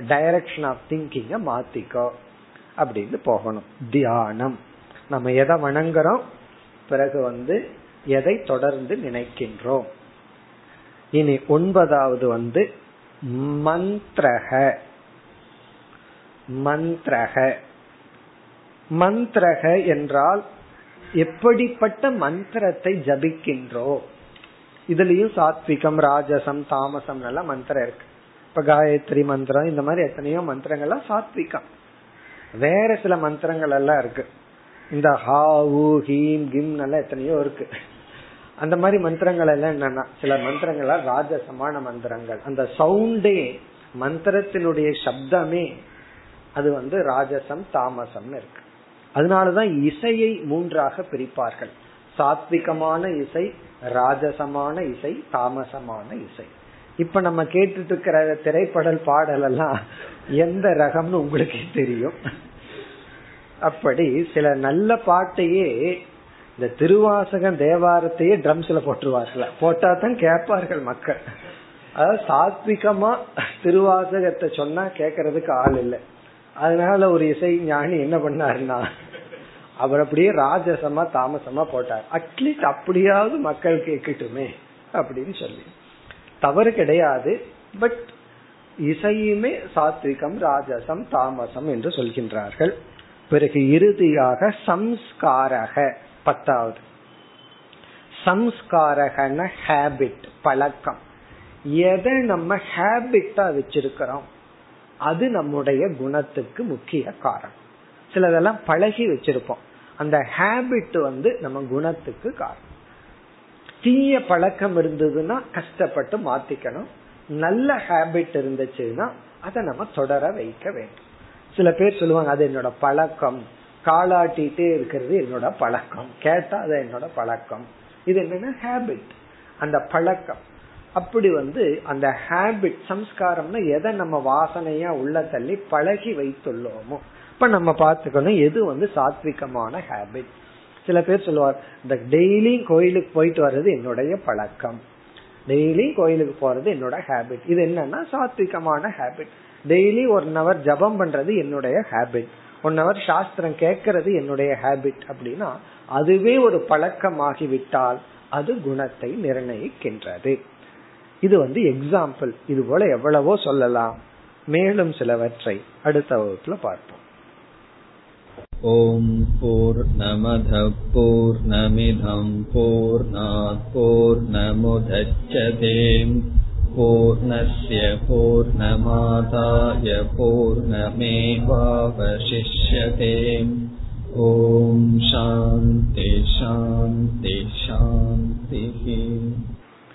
Speaker 1: டைரக்ஷன் ஆஃப் திங்கிங்க மாத்திக்கோ. அப்படின்னு போகணும். தியானம். நம்ம எதை வணங்குறோம்? பிறகு வந்து எதை தொடர்ந்து நினைக்கின்றோம்? இனி ஒன்பதாவது வந்து மந்திரக. மந்திரக. மந்திரக என்றால் எப்படிப்பட்ட மந்திரத்தை ஜபிக்கின்றோம் இதுலயும் சாத்விகம் ராஜசம் தாமசம் எல்லாம் மந்திரம் இருக்கு. இப்ப காயத்ரி மந்திரம் இந்த மாதிரி எத்தனையோ மந்திரங்கள்லாம் சாத்விகம். வேற சில மந்திரங்கள் எல்லாம் இருக்கு. இந்த ஹாவு ஹீம் கிம் எல்லாம் எத்தனையோ இருக்கு. அந்த மாதிரி மந்திரங்கள் எல்லாம் என்னன்னா சில மந்திரங்கள் ராஜசமான மந்திரங்கள். அந்த சவுண்டே மந்திரத்தினுடைய சப்தமே அது வந்து ராஜசம் தாமசம்னு இருக்கு. அதனாலதான் இசையை மூன்றாக பிரிப்பார்கள். சாத்விகமான இசை ராஜசமான இசை தாமசமான இசை. இப்ப நம்ம கேட்டுட்டு இருக்கிற திரைப்படல் பாடல் எல்லாம் எந்த ரகம்னு உங்களுக்கு தெரியும். அப்படி சில நல்ல பாட்டையே இந்த திருவாசகம் தேவாரத்தையே ட்ரம்ஸ்ல போட்டுருவார்கள். போட்டா தான் கேட்பார்கள் மக்கள். அதாவது சாத்விகமா திருவாசகத்தை சொன்னா கேக்குறதுக்கு ஆள் இல்லை. அதனால ஒரு இசை ஞானி என்ன பண்ணாருன்னா அவர் அப்படியே ராஜசமா தாமசமா போட்டார். அட்லீஸ்ட் அப்படியாவது மக்கள் கேட்கட்டுமே அப்படின்னு சொல்லி. தவறு கிடையாது பட் இசையுமே சாத்விகம் ராஜசம் தாமசம் என்று சொல்கின்றார்கள். பிறகு இறுதியாக சம்ஸ்காரக பத்தாவது. சம்ஸ்காரகன ஹேபிட் பழக்கம். எதை நம்ம ஹேபிட்டா வச்சிருக்கிறோம்? அது நம்முடைய குணத்துக்கு முக்கிய காரணம். சிலதெல்லாம் பழகி வச்சிருப்போம். அந்த ஹேபிட் வந்து நம்ம குணத்துக்கு காரணம். தீய பழக்கம் இருந்ததுன்னா கஷ்டப்பட்டு மாத்திக்கணும். நல்ல ஹேபிட் இருந்துச்சுன்னா அதை நம்ம தொடர வைக்க வேண்டும். சில பேர் சொல்லுவாங்க அது என்னோட பழக்கம். காலாட்டிட்டே இருக்கிறது என்னோட பழக்கம். கேட்டா அது என்னோட பழக்கம். இது என்னன்னா ஹேபிட் அந்த பழக்கம். அப்படி வந்து அந்த ஹேபிட் சம்ஸ்காரம்னா எதை நம்ம வாசனையா உள்ள தள்ளி பழகி வைத்துள்ளோமோ. இப்ப நம்ம பார்த்துக்கணும் எது வந்து சாத்விகமான ஹேபிட் சில பேர் சொல்லுவார் இந்த டெய்லி கோயிலுக்கு போயிட்டு வர்றது என்னுடைய பழக்கம். டெய்லி கோயிலுக்கு போறது என்னோட ஹேபிட் இது என்னன்னா சாத்விகமான ஹேபிட் டெய்லி ஒன் ஹவர் ஜபம் பண்றது என்னுடைய ஹேபிட் ஒன் ஹவர் சாஸ்திரம் கேட்கறது என்னுடைய ஹேபிட் அப்படின்னா அதுவே ஒரு பழக்கமாகிவிட்டால் அது குணத்தை நிர்ணயிக்கின்றது. இது வந்து எக்ஸாம்பிள் இது போல எவ்வளவோ சொல்லலாம். மேலும் சிலவற்றை அடுத்த வகுப்புல பார்ப்போம்.
Speaker 2: ஓம் போர் நமத போர் நமிதம் போர் போர் நமுதச்சதேம் பூர்ணய பூர்ணமாதாய பூர்ணமேவாவசிஷ்யதேம். ஓம் சாந்தி சாந்தி சாந்திஹி.